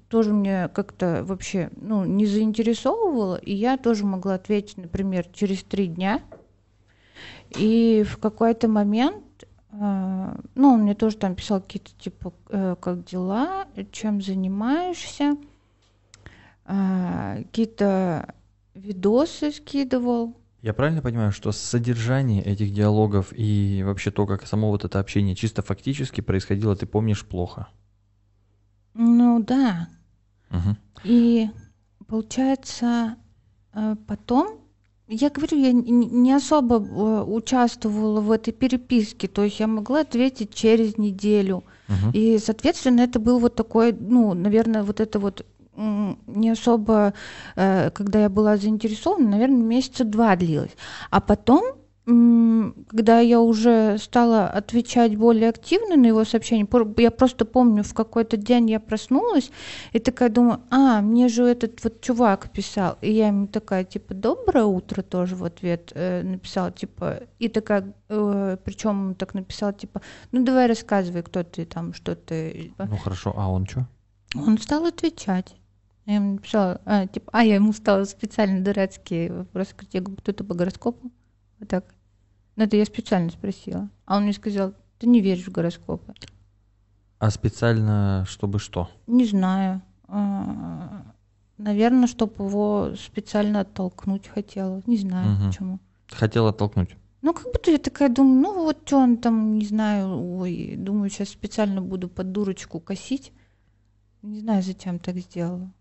тоже мне как-то вообще ну, не заинтересовывало, и я тоже могла ответить, например, через три дня. И в какой-то момент, а, ну, он мне тоже там писал какие-то типа, э, как дела, чем занимаешься, а, какие-то видосы скидывал. Я правильно понимаю, что содержание этих диалогов и вообще то, как само вот это общение чисто фактически происходило, ты помнишь плохо? Ну да, Мгм. И получается, э, потом, я говорю, я не особо э, участвовала в этой переписке, то есть я могла ответить через неделю. Мгм. И, соответственно, это был вот такой, ну, наверное, вот это вот не особо, э, когда я была заинтересована, наверное, месяца два длилось. А потом, когда я уже стала отвечать более активно на его сообщения, я просто помню, в какой-то день я проснулась и такая думаю, а, мне же этот вот чувак писал. И я ему такая, типа, доброе утро тоже в ответ э, написала, типа, и такая, причем он так написал, типа, ну давай рассказывай, кто ты там, что ты. Ну хорошо, а он что? Он стал отвечать. Я ему написала, а, типа, а я ему стала специально дурацкие вопросы, я говорю, кто ты по гороскопу? Вот так. Ну, это я специально спросила. А он мне сказал, ты не веришь в гороскопы. А специально, чтобы что? Не знаю. Наверное, чтобы его специально оттолкнуть хотела. Не знаю Мгм. почему. Хотел оттолкнуть. Ну, как будто я такая думаю, ну вот что он там, не знаю, ой, думаю, сейчас специально буду под дурочку косить. Не знаю, зачем так сделала.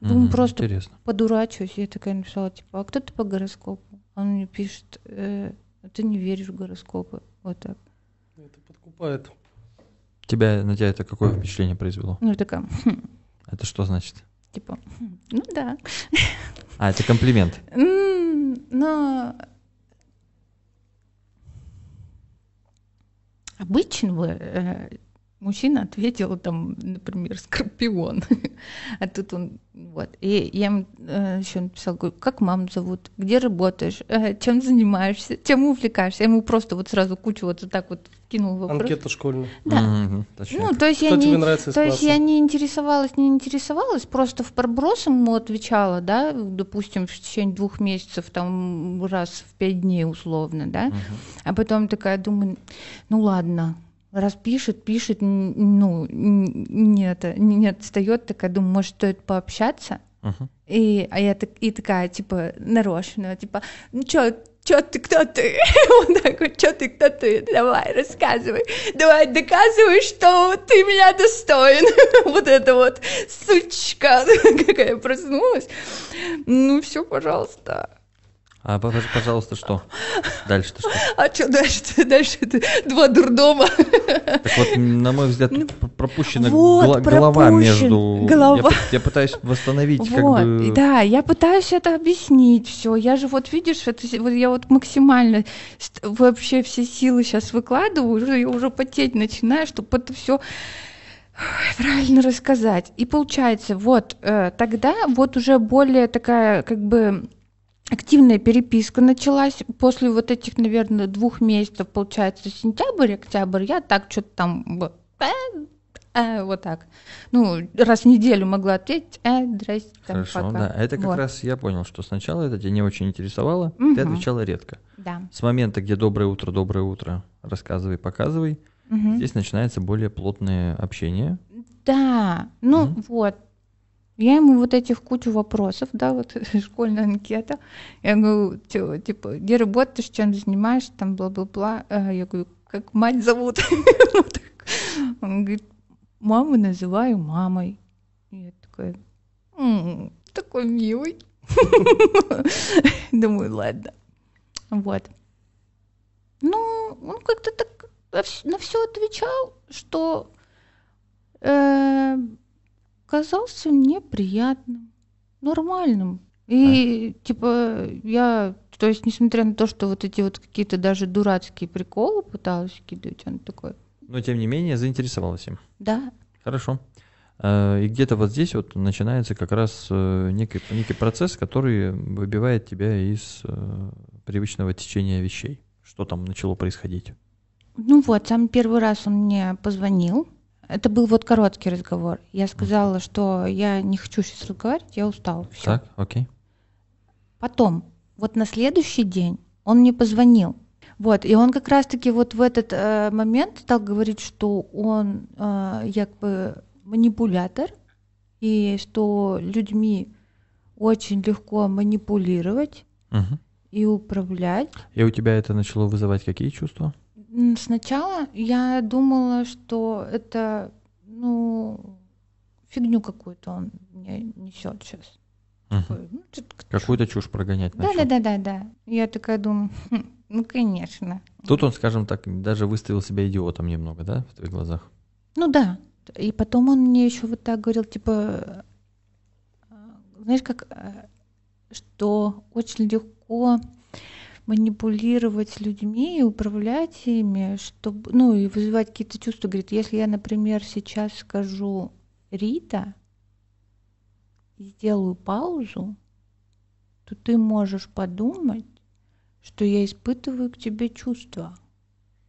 Думаю, Мгм, просто Интересно. подурачусь. Я такая написала, типа, а кто ты по гороскопу? Он мне пишет, «Э, ты не веришь в гороскопы. Вот так. Это подкупает. Тебя, на тебя это какое впечатление произвело? Ну, такая. Это что значит? типа, «Хм, ну да. А, это комплимент. Но обычно бы э, мужчина ответил там, например, скорпион, а тут он вот. И я ему еще написала, говорю, как маму зовут, где работаешь, э, чем занимаешься, чем увлекаешься. Я ему просто вот сразу кучу вот так вот кинул вопрос. Анкета школьная. Да. Точняк. Ну, то есть Кто я не, нравится то есть я не интересовалась, не интересовалась, просто в пробросом ему отвечала, да, допустим, в течение двух месяцев, там, раз в пять дней условно, да, а потом такая думаю, ну ладно, раз пишет, пишет, ну, не, это, не, отстает, такая думаю, может, стоит пообщаться, Мгм. и, а я так, и такая, типа, нарочно, типа, ну чё, чё ты, кто ты? Вот так вот, чё ты, кто ты? Давай, рассказывай. Давай, доказывай, что ты меня достоин. Вот это вот сучка, какая проснулась. Ну, все, пожалуйста. А, пож- пожалуйста, что? Дальше-то что? А что дальше? Дальше это два дурдома. Так вот, на мой взгляд, пр- пропущена Ну, вот, гла- голова пропущен. между... Голова. Я, я пытаюсь восстановить как Вот, бы... да, я пытаюсь это объяснить все. Я же вот видишь, это, вот я вот максимально вообще все силы сейчас выкладываю, уже я уже потеть начинаю, чтобы это все правильно рассказать. И получается, вот э, тогда вот уже более такая как бы активная переписка началась после вот этих, наверное, двух месяцев, получается, сентябрь, октябрь, я так что-то там вот, э, э, вот так. Ну, раз в неделю могла ответить, э, здрасте, там, Хорошо, пока. да. Это как Вот. раз я понял, что сначала это тебя не очень интересовало, ты Мгм. отвечала редко. Да. С момента, где доброе утро, доброе утро, рассказывай, показывай, Мгм. здесь начинается более плотное общение. Да, ну Мгм. вот. Я ему вот этих кучу вопросов, да, вот школьная анкета. Я говорю, «Тё, типа, где работаешь, чем занимаешься, там, бла-бла-бла. А Я говорю, как мать зовут? Он говорит, маму называю мамой. Я такая, «М, такой милый. Думаю, ладно. Вот. Ну, он как-то так на все отвечал, что э, казался мне приятным, нормальным. И типа я, то есть несмотря на то, что вот эти вот какие-то даже дурацкие приколы пыталась кидать, он такой, Но тем не менее заинтересовалась им. да, Хорошо. Э, И где-то вот здесь вот начинается как раз э, некий, некий процесс, который выбивает тебя из э, привычного течения вещей. Что там начало происходить? Ну вот, самый первый раз он мне позвонил. Это был вот короткий разговор. Я сказала, что я не хочу сейчас разговаривать, я устала. Всё. Так, окей. Потом, вот на следующий день он мне позвонил. Вот, и он как раз-таки вот в этот э, момент стал говорить, что он э, якобы манипулятор, и что людьми очень легко манипулировать Мгм. и управлять. И у тебя это начало вызывать какие чувства? Сначала я думала, что это, ну, фигню какую-то он мне несет сейчас. Ну, Какую-то чушь прогонять Да, начал. да, да, да, да. Я такая думаю, «Хм, ну, конечно. Тут он, скажем так, даже выставил себя идиотом немного, да, в твоих глазах? Ну да. И потом он мне еще вот так говорил, типа, знаешь, как, э, что очень легко манипулировать людьми и управлять ими, чтобы, ну, и вызывать какие-то чувства. Говорит, если я, например, сейчас скажу Рита и сделаю паузу, то ты можешь подумать, что я испытываю к тебе чувства.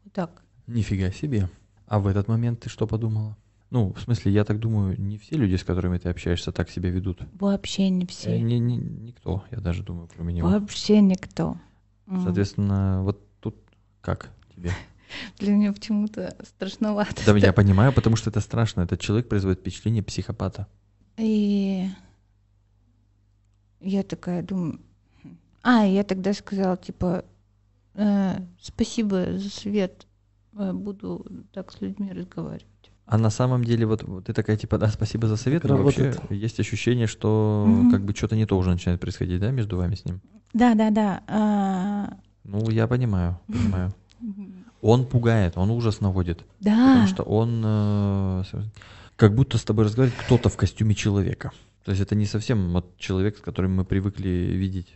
Вот так. Нифига себе. А в этот момент ты что подумала? Ну, в смысле, я так думаю, не все люди, с которыми ты общаешься, так себя ведут. Вообще не Э, все. ни- ни- никто, я даже думаю, кроме него. Вообще никто. Соответственно, вот тут как тебе? Для меня почему-то страшновато. Да, я понимаю, потому что это страшно. Этот человек производит впечатление психопата. И я такая думаю... «Хм». А, я тогда сказала, типа, «Э, спасибо за совет, Э, буду так с людьми разговаривать. А на самом деле, вот, ты такая, типа, да, спасибо за совет, но вообще есть ощущение, что Мгм. как бы что-то не то уже начинает происходить, да, между вами с ним? Да, да, да. а, Ну, я понимаю, понимаю. Он пугает, он ужас наводит. Да. Потому что он э, как будто с тобой разговаривает кто-то в костюме человека. То есть это не совсем вот человек, с которым мы привыкли видеть.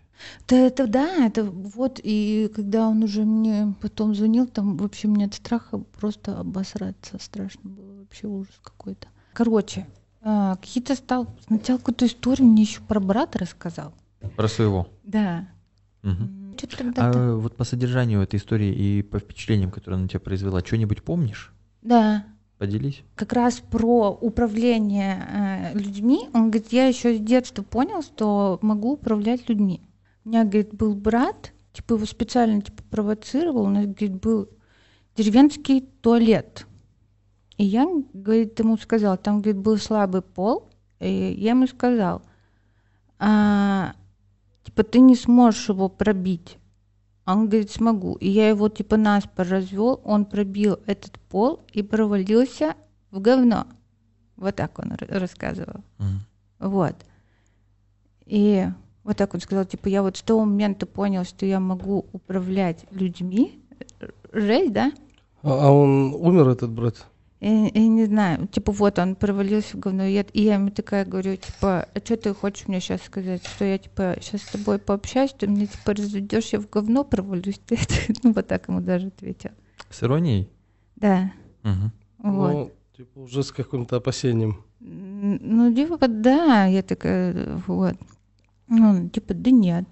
Да, это да, это вот, и когда он уже мне потом звонил, там вообще мне от страха просто обосраться страшно было, вообще ужас какой-то. Короче, а, какие-то стал, сначала какую-то историю мне еще про брата рассказал. Про своего. Да. Мгм. Что-то тогда-то... А вот по содержанию этой истории и по впечатлениям, которые она на тебя произвела, что-нибудь помнишь? Да, Поделись. как раз про управление э, людьми. Он говорит, я еще с детства понял, что могу управлять людьми. У меня, говорит, был брат, типа его специально типа провоцировал, у нас, говорит, был деревенский туалет. И я, говорит, ему сказал, там, говорит, был слабый пол, и я ему сказал, а, типа, ты не сможешь его пробить. Он говорит, смогу. И я его типа наспор развел, он пробил этот пол и провалился в говно. Вот так он рассказывал. Мгм. Вот. И Вот так он сказал, типа, я вот с того момента понял, что я могу управлять людьми. Жесть, да? А, а он умер, этот брат? Я, я не знаю, типа вот он провалился в говно, и я, ему такая говорю, типа, а что ты хочешь мне сейчас сказать, что я, типа, сейчас с тобой пообщаюсь, ты мне, типа, разведешь, я в говно провалюсь, ты ну, вот так ему даже ответил. С иронией? Да, Мгм. вот. Ну, типа уже с каким-то опасением. Ну, типа, да, я такая, вот. Ну, типа, да нет.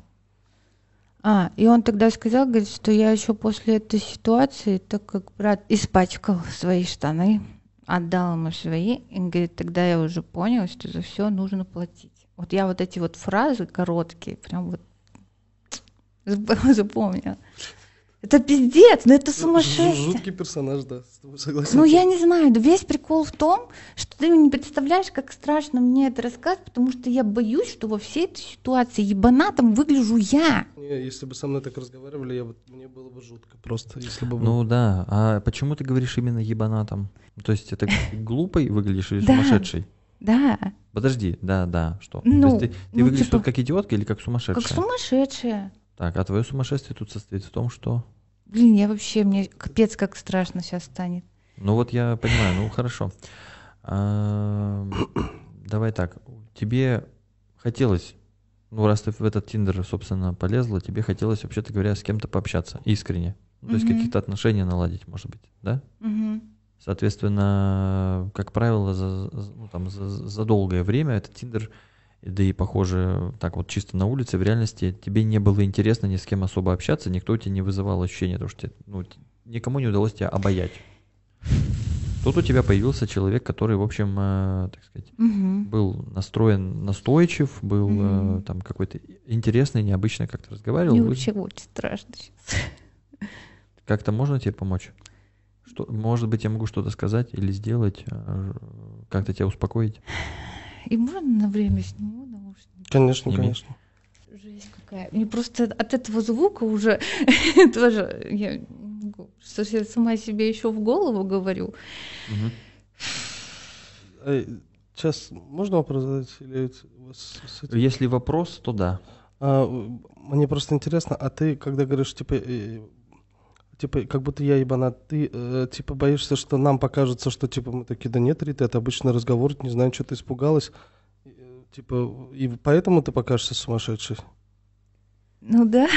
А, и он тогда сказал, говорит, что я еще после этой ситуации, так как брат испачкал свои штаны, отдал ему свои, и говорит, тогда я уже понял, что за все нужно платить. Вот я вот эти вот фразы короткие, прям вот зап- запомнила. Это пиздец, ну это сумасшествие. Жуткий персонаж, да, с тобой согласен. Ну, я не знаю, да весь прикол в том, что ты не представляешь, как страшно мне это рассказывать, потому что я боюсь, что во всей этой ситуации ебанатом выгляжу я. Не, если бы со мной так разговаривали, я бы, мне было бы жутко просто, если бы... был- Ну да, а почему ты говоришь именно ебанатом? То есть это глупой выглядишь или сумасшедший? Да, Подожди, да, да, что? Ну, То есть ты, ты ну, выглядишь типа- тут как идиотка или как сумасшедшая? как сумасшедшая. Так, а твое сумасшествие тут состоит в том, что... Блин, я вообще, мне капец как страшно сейчас станет. Ну вот я понимаю, ну хорошо. А, Давай так, тебе хотелось, ну раз ты в этот Тиндер, собственно, полезла, тебе хотелось, вообще-то говоря, с кем-то пообщаться, искренне. Ну, то есть Мгм. какие-то отношения наладить, может быть, да? Соответственно, как правило, за, ну, там, за, за долгое время этот Тиндер, да и похоже, так вот чисто на улице, в реальности тебе не было интересно ни с кем особо общаться, никто у тебя не вызывал ощущения, того, что тебе, ну, никому не удалось тебя обаять. Тут у тебя появился человек, который, в общем, э, так сказать, Мгм. был настроен настойчив, был э, Мгм. там какой-то интересный, необычно как-то разговаривал. Вообще очень страшно сейчас. Как-то можно тебе помочь? Что, может быть, я могу что-то сказать или сделать, э, как-то тебя успокоить? И можно на время сниму наушники? Конечно, Сними. конечно. Жесть какая. Мне просто от этого звука уже тоже я могу. Что ж я сама себе еще в голову говорю. Мгм. Сейчас можно вопрос задать? Или у вас с этим- Если вопрос, то да. А, мне просто интересно, а ты, когда говоришь, типа, э, типа, как будто я ебанат, ты, э, типа, боишься, что нам покажется, что, типа, мы такие, да нет, Рита, это обычный разговор, не знаю, что ты испугалась, Э, типа, и поэтому ты покажешься сумасшедшей? Ну да.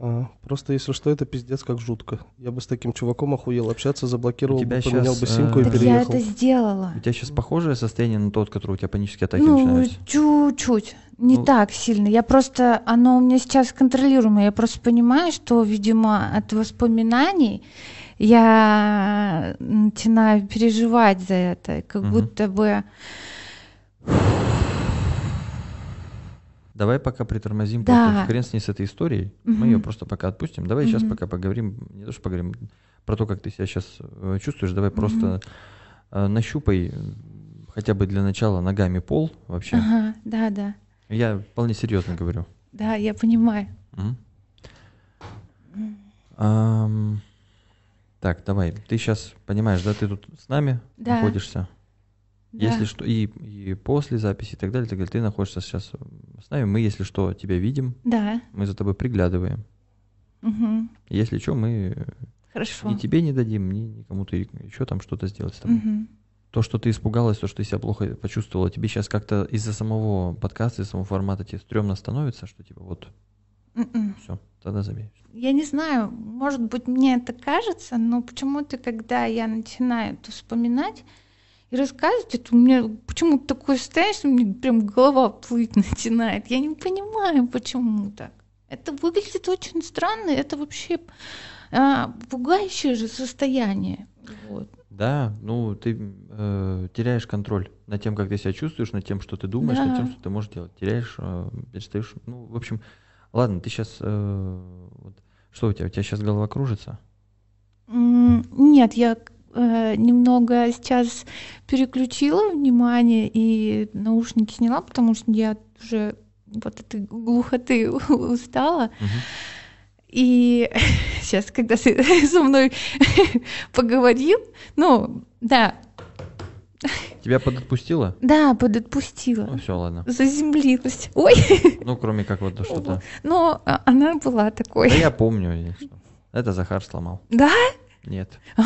А, просто, если что, это пиздец как жутко. Я бы с таким чуваком охуел общаться, заблокировал У тебя бы, поменял щас, бы симку э, и Так я переехал. это сделала. У тебя сейчас похожее состояние на тот, который у тебя панические атаки Ну, начинаются? чуть-чуть. Не Ну- так сильно. Я просто, оно у меня сейчас контролируемое. Я просто понимаю, что, видимо, от воспоминаний я начинаю переживать за это. Как Мгм. будто бы... Давай пока притормозим, Да. просто хрен с ней с этой историей. Мы ее просто пока отпустим. Давай сейчас Мгм. пока поговорим, не то что поговорим, про то, как ты себя сейчас чувствуешь. Давай просто э, нащупай э, хотя бы для начала ногами пол вообще. Ага, да, да. Я вполне серьезно говорю. Да, я понимаю. Так, давай. Ты сейчас понимаешь, да, ты тут с нами Да. находишься. Да. Если что, и, и после записи и так далее, и так далее, ты находишься сейчас с нами. Мы, если что, тебя видим, Да. мы за тобой приглядываем. Мгм. Если что, мы Хорошо. ни тебе не дадим, ни никому-то еще там что-то сделать с тобой. Мгм. То, что ты испугалась, то, что ты себя плохо почувствовала, тебе сейчас как-то из-за самого подкаста, из-за самого формата тебе стрёмно становится, что типа вот, М-м. все, тогда забей. Я не знаю, может быть, мне это кажется, но почему-то, когда я начинаю это вспоминать и рассказывать, это у меня почему-то такое состояние, что мне прям голова плыть начинает. Я не понимаю, почему так. Это выглядит очень странно, это вообще а, пугающее же состояние. Вот. Да, ну ты э, теряешь контроль над тем, как ты себя чувствуешь, над тем, что ты думаешь, над тем, Да. что ты можешь делать. Теряешь, э, перестаешь. Ну, в общем, ладно, ты сейчас. что у тебя? У тебя сейчас голова кружится? Нет, я э, немного сейчас переключила внимание и наушники сняла, потому что я уже вот этой глухоты устала. Мгм. И сейчас, когда со мной поговорил, ну, да, Тебя подотпустило? Да, подотпустила. Ну, все, ладно. Заземлилась. Ой, Ну, кроме как вот что-то. но а, она была такой. Да я помню. Это Захар сломал. Да? Нет.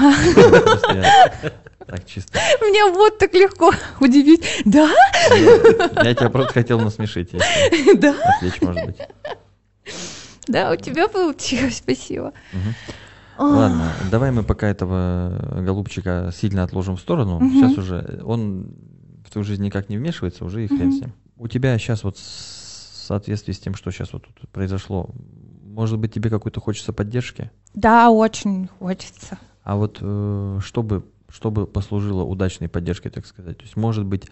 Так, чисто. Меня вот так легко удивить. Да? Я тебя просто хотел насмешить, Да? отвлечь, может быть. Да, у тебя получилось, спасибо. Ладно, давай мы пока этого голубчика сильно отложим в сторону. Сейчас уже он в твою жизнь никак не вмешивается, уже и хрен с ним. У тебя сейчас вот в соответствии с тем, что сейчас вот тут произошло, может быть, тебе какой-то хочется поддержки? Да, очень хочется. А вот э, чтобы, чтобы послужило удачной поддержкой, так сказать. То есть, может быть,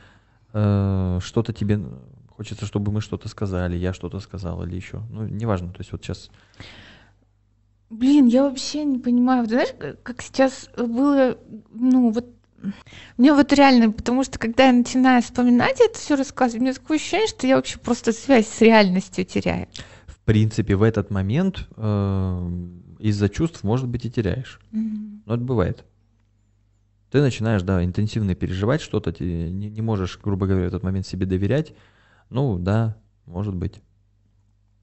э, что-то тебе хочется, чтобы мы что-то сказали, я что-то сказал или еще. Ну, неважно. То есть вот сейчас Блин, я вообще не понимаю. Вот Знаешь, как сейчас было, ну вот, мне вот реально, потому что когда я начинаю вспоминать это все рассказывать, у меня такое ощущение, что я вообще просто связь с реальностью теряю. В принципе, в этот момент э, из-за чувств, может быть, и теряешь. Мгм. Но это бывает. Ты начинаешь, да, интенсивно переживать что-то, ты не, не можешь, грубо говоря, в этот момент себе доверять. Ну, да, может быть.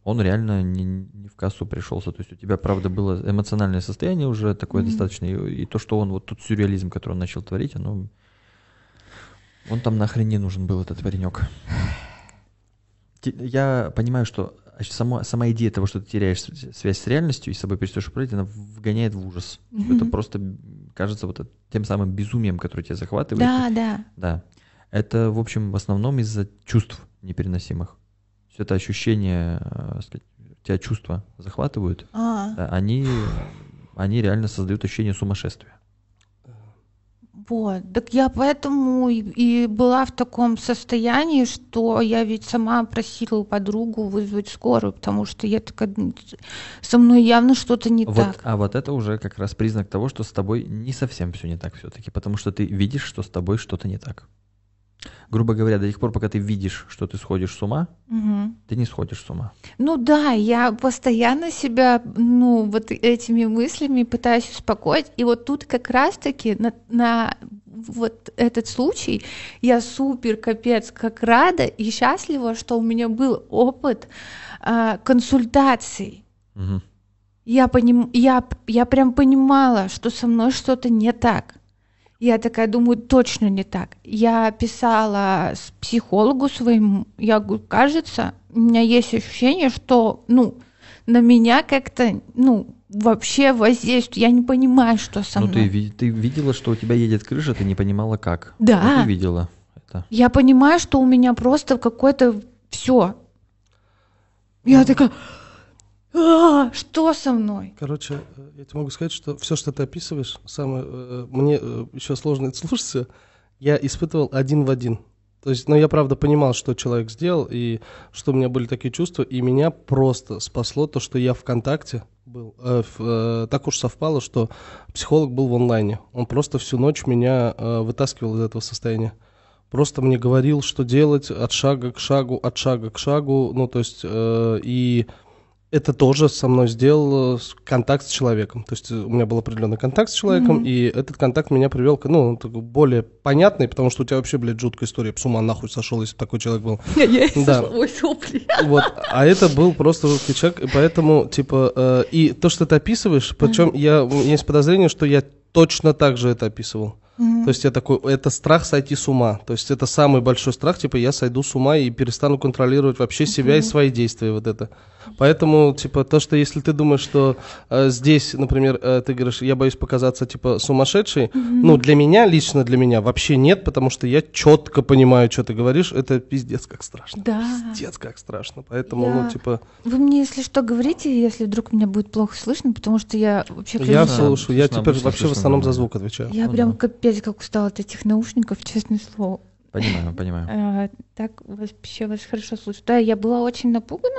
Он реально не, не в кассу пришелся. То есть у тебя, правда, было эмоциональное состояние уже такое Мгм. достаточно. И, и то, что он, вот тот сюрреализм, который он начал творить, оно... Он там нахрен не нужен был, этот паренек. Я понимаю, что само, сама идея того, что ты теряешь связь с реальностью и с собой перестаешь управлять, она вгоняет в ужас. Это Мгм. просто кажется вот это тем самым безумием, которое тебя захватывает. Да, да. Да. Это, в общем, в основном из-за чувств непереносимых. Все это ощущение, э, сказать, тебя чувства захватывают, А, да, они, они реально создают ощущение сумасшествия. Вот. Так я поэтому и, и была в таком состоянии, что я ведь сама просила подругу вызвать скорую, потому что я такая, «Ну, со мной явно что-то не Вот, так. а вот это уже как раз признак того, что с тобой не совсем все не так все-таки, потому что ты видишь, что с тобой что-то не так. Грубо говоря, до тех пор, пока ты видишь, что ты сходишь с ума, Мгм. ты не сходишь с ума. Ну да, я постоянно себя, ну, вот этими мыслями пытаюсь успокоить. И вот тут как раз-таки на, на вот этот случай я супер капец как рада и счастлива, что у меня был опыт а, консультаций. Мгм. Я, поним... я, я прям понимала, что со мной что-то не так. Я такая думаю, точно не так. Я писала с психологу своему, я говорю, кажется, у меня есть ощущение, что, ну, на меня как-то, ну, вообще воздействует. Я не понимаю, что со Ну, мной. ты, ви- ты видела, что у тебя едет крыша, ты не понимала, как. Да. Вот ты видела это. Я понимаю, что у меня просто какое-то все. Я такая, «А, что со мной? Короче, э, я тебе могу сказать, что все, что ты описываешь, самое, э, мне еще сложно это слушаться, я испытывал один в один. То есть, ну, я правда понимал, что человек сделал, и что у меня были такие чувства, и меня просто спасло то, что я ВКонтакте был. Э, в- э, так уж совпало, что психолог был в онлайне. Он просто всю ночь меня э, вытаскивал из этого состояния. Просто мне говорил, что делать от шага к шагу, от шага к шагу. Ну, то есть, э, и это тоже со мной сделал э, контакт с человеком. То есть э, у меня был определенный контакт с человеком, Мгм. и этот контакт меня привел к, ну, такой более понятный, потому что у тебя вообще, блядь, жуткая история. Я С ума нахуй сошел, если бы такой человек был. Да. Ой, сопли. Вот. А это был просто жуткий человек, и поэтому, типа, э, и то, что ты описываешь, причем я, у меня есть подозрение, что я точно так же это описывал. То есть я такой, это страх сойти с ума. То есть это самый большой страх, типа я сойду с ума и перестану контролировать вообще себя и свои действия, вот это. Поэтому, типа, то, что если ты думаешь, что э, здесь, например, э, ты говоришь, я боюсь показаться, типа, сумасшедшей, ну, для меня, лично для меня, вообще нет, потому что я четко понимаю, что ты говоришь, это пиздец как страшно. Да. Пиздец как страшно. Поэтому, Я- ну, типа, Вы мне, если что, говорите, если вдруг меня будет плохо слышно, потому что я вообще... я прям- слушаю, я теперь вообще в основном за звук отвечаю. Я Ну прям да. капец как устала от этих наушников, честное слово. Понимаю, понимаю. А, так вообще вас хорошо слышу. Да, я была очень напугана.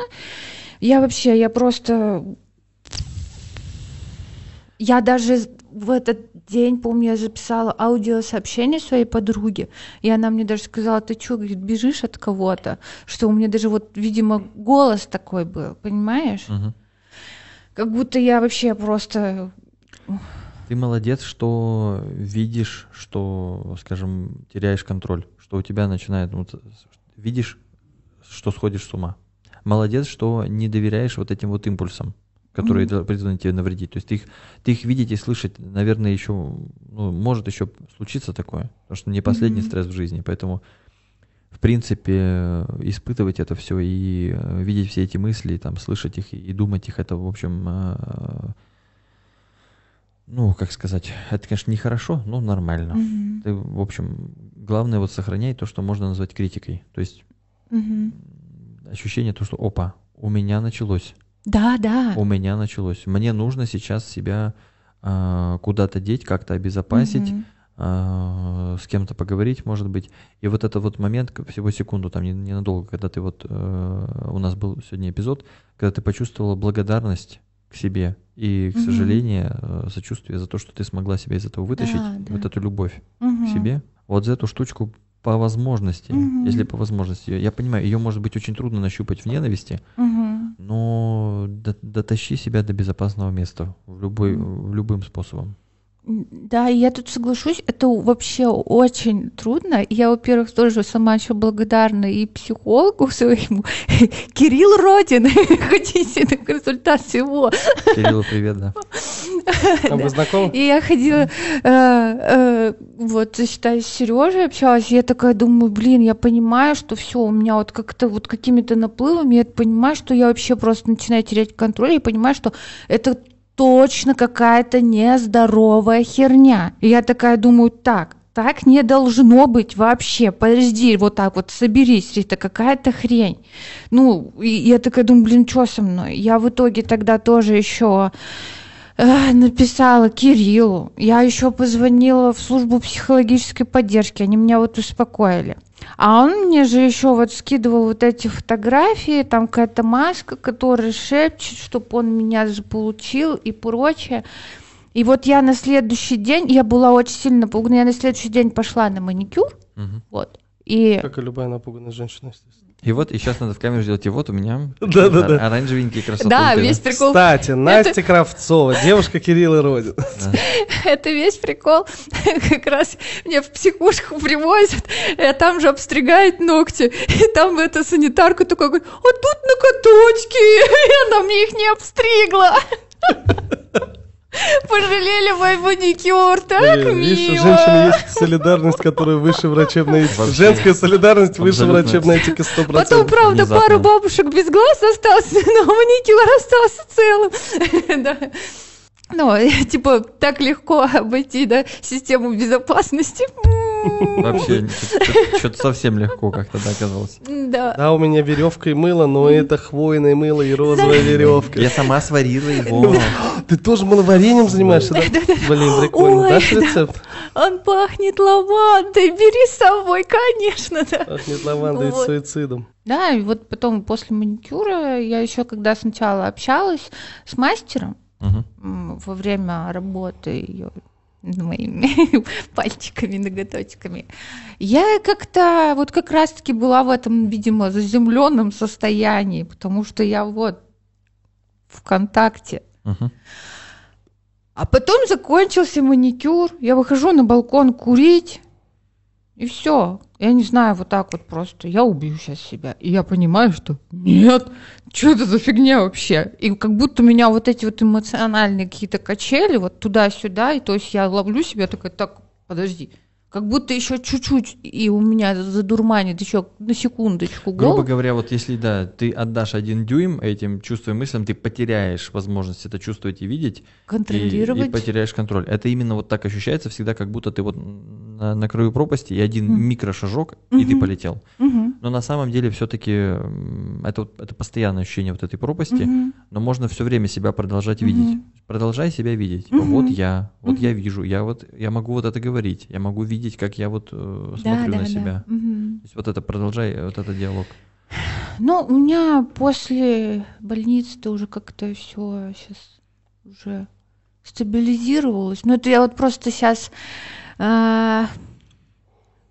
Я вообще, я просто... Я даже в этот день, помню, я записала аудиосообщение своей подруге, и она мне даже сказала, ты что, говорит, бежишь от кого-то? Что у меня даже вот, видимо, голос такой был, понимаешь? Мгм. Как будто я вообще просто... Ты молодец, что видишь, что, скажем, теряешь контроль, что у тебя начинает, ну, видишь, что сходишь с ума. Молодец, что не доверяешь вот этим вот импульсам, которые дол- призваны тебе навредить. То есть ты их, ты их видеть и слышать, наверное, еще, ну, может еще случиться такое, потому что не последний Мгм. стресс в жизни, поэтому в принципе, испытывать это все и э, видеть все эти мысли, и, там, слышать их и, думать их, это, в общем, э, ну, как сказать, это, конечно, нехорошо, но нормально. Мгм. Ты, в общем, главное вот сохранять то, что можно назвать критикой. То есть Мгм. Ощущение то, что, опа, у меня началось, Да, да. у меня началось. Мне нужно сейчас себя а, куда-то деть, как-то обезопасить, а, с кем-то поговорить, может быть. И вот этот вот момент, всего секунду, там не- ненадолго, когда ты вот, э, у нас был сегодня эпизод, когда ты почувствовала благодарность к себе и, к Мгм. сожалению, э, сочувствие за то, что ты смогла себя из этого вытащить, Да, вот да. эту любовь Мгм. к себе. Вот за эту штучку по возможности, Мгм. если по возможности, я понимаю, ее может быть очень трудно нащупать в ненависти, Мгм. но до- дотащи себя до безопасного места в любой, в любым способом. Да, и я тут соглашусь, это вообще очень трудно. Я, во-первых, тоже сама еще благодарна и психологу своему, Кирилл Родин, хотите на консультацию его. Кириллу привет, да. А вы знакомы? И я ходила, э, э, вот, считай, с Сережей общалась, и я такая думаю, блин, я понимаю, что все, у меня вот как-то вот какими-то наплывами, я понимаю, что я вообще просто начинаю терять контроль, и понимаю, что это точно какая-то нездоровая херня. И я такая думаю, так, так не должно быть вообще. Подожди, вот так вот соберись, это какая-то хрень. Ну, и я такая думаю, блин, что со мной? Я в итоге тогда тоже еще написала Кириллу. Я еще позвонила в службу психологической поддержки. Они меня вот успокоили. А он мне же еще вот скидывал вот эти фотографии, там какая-то маска, которая шепчет, чтобы он меня заполучил и прочее. И вот я на следующий день, я была очень сильно напугана, я на следующий день пошла на маникюр, Мгм. вот, и Как и любая напуганная женщина, естественно. И вот, и сейчас надо в камеру сделать, и вот у меня Да-да-да. ор- оранжевенькие красоты. да, весь прикол Кстати, Настя Кравцова, девушка Кирилла Родин. Это весь прикол. Как раз мне в психушку привозят, а там же обстригают ногти. И там эта санитарка такая говорит, а тут ноготочки. И она мне их не обстригла. Пожалели мой маникюр, так Блин, Видишь, у мило. женщины есть солидарность, которая выше врачебной этики. Вообще. Женская солидарность выше Абсолютно. врачебной этики 100%. Потом, правда, Внезапно. пара бабушек без глаз осталась, но маникюр остался целым. Да. Ну, типа, так легко обойти, да, систему безопасности. Вообще, что-то совсем легко как-то да, оказалось. Да. Да, у меня веревка и мыло, но это хвойное мыло и розовая веревка. Я сама сварила его. Ты тоже мыловарением занимаешься, да? Блин, прикольно. Дашь да. рецепт? Он пахнет лавандой, бери с собой, конечно, да. Пахнет лавандой и суицидом. Да, и вот потом после маникюра я еще когда сначала общалась с мастером во время работы ее моими пальчиками, ноготочками, я как-то вот как раз-таки была в этом, видимо, заземленном состоянии, потому что я вот в контакте. Мгм. А потом закончился маникюр, я выхожу на балкон курить, и все. Я не знаю, вот так вот просто. Я убью сейчас себя. И я понимаю, что нет, что это за фигня вообще? И как будто меня вот эти вот эмоциональные какие-то качели, вот туда-сюда, и то есть я ловлю себя такая, так, подожди, как будто еще чуть-чуть, и у меня задурманит еще на секундочку Грубо голову. говоря, вот если да, ты отдашь один дюйм этим чувствам и мыслям, ты потеряешь возможность это чувствовать и видеть, и, контролировать. и потеряешь контроль. Это именно вот так ощущается всегда, как будто ты вот на, на краю пропасти, и один Мгм. микрошажок, и ты полетел. Мгм. Но на самом деле все-таки это, это постоянное ощущение вот этой пропасти, Мгм. но можно все время себя продолжать Мгм. видеть. Продолжай себя видеть. Мгм. Вот я, вот Мгм. я вижу, я вот я могу вот это говорить, я могу видеть, как я вот э, Да, смотрю да, на да. себя. Мгм. То есть вот это продолжай э, вот этот диалог. Ну, у меня после больницы-то уже как-то все сейчас уже стабилизировалось. Ну, это я вот просто сейчас,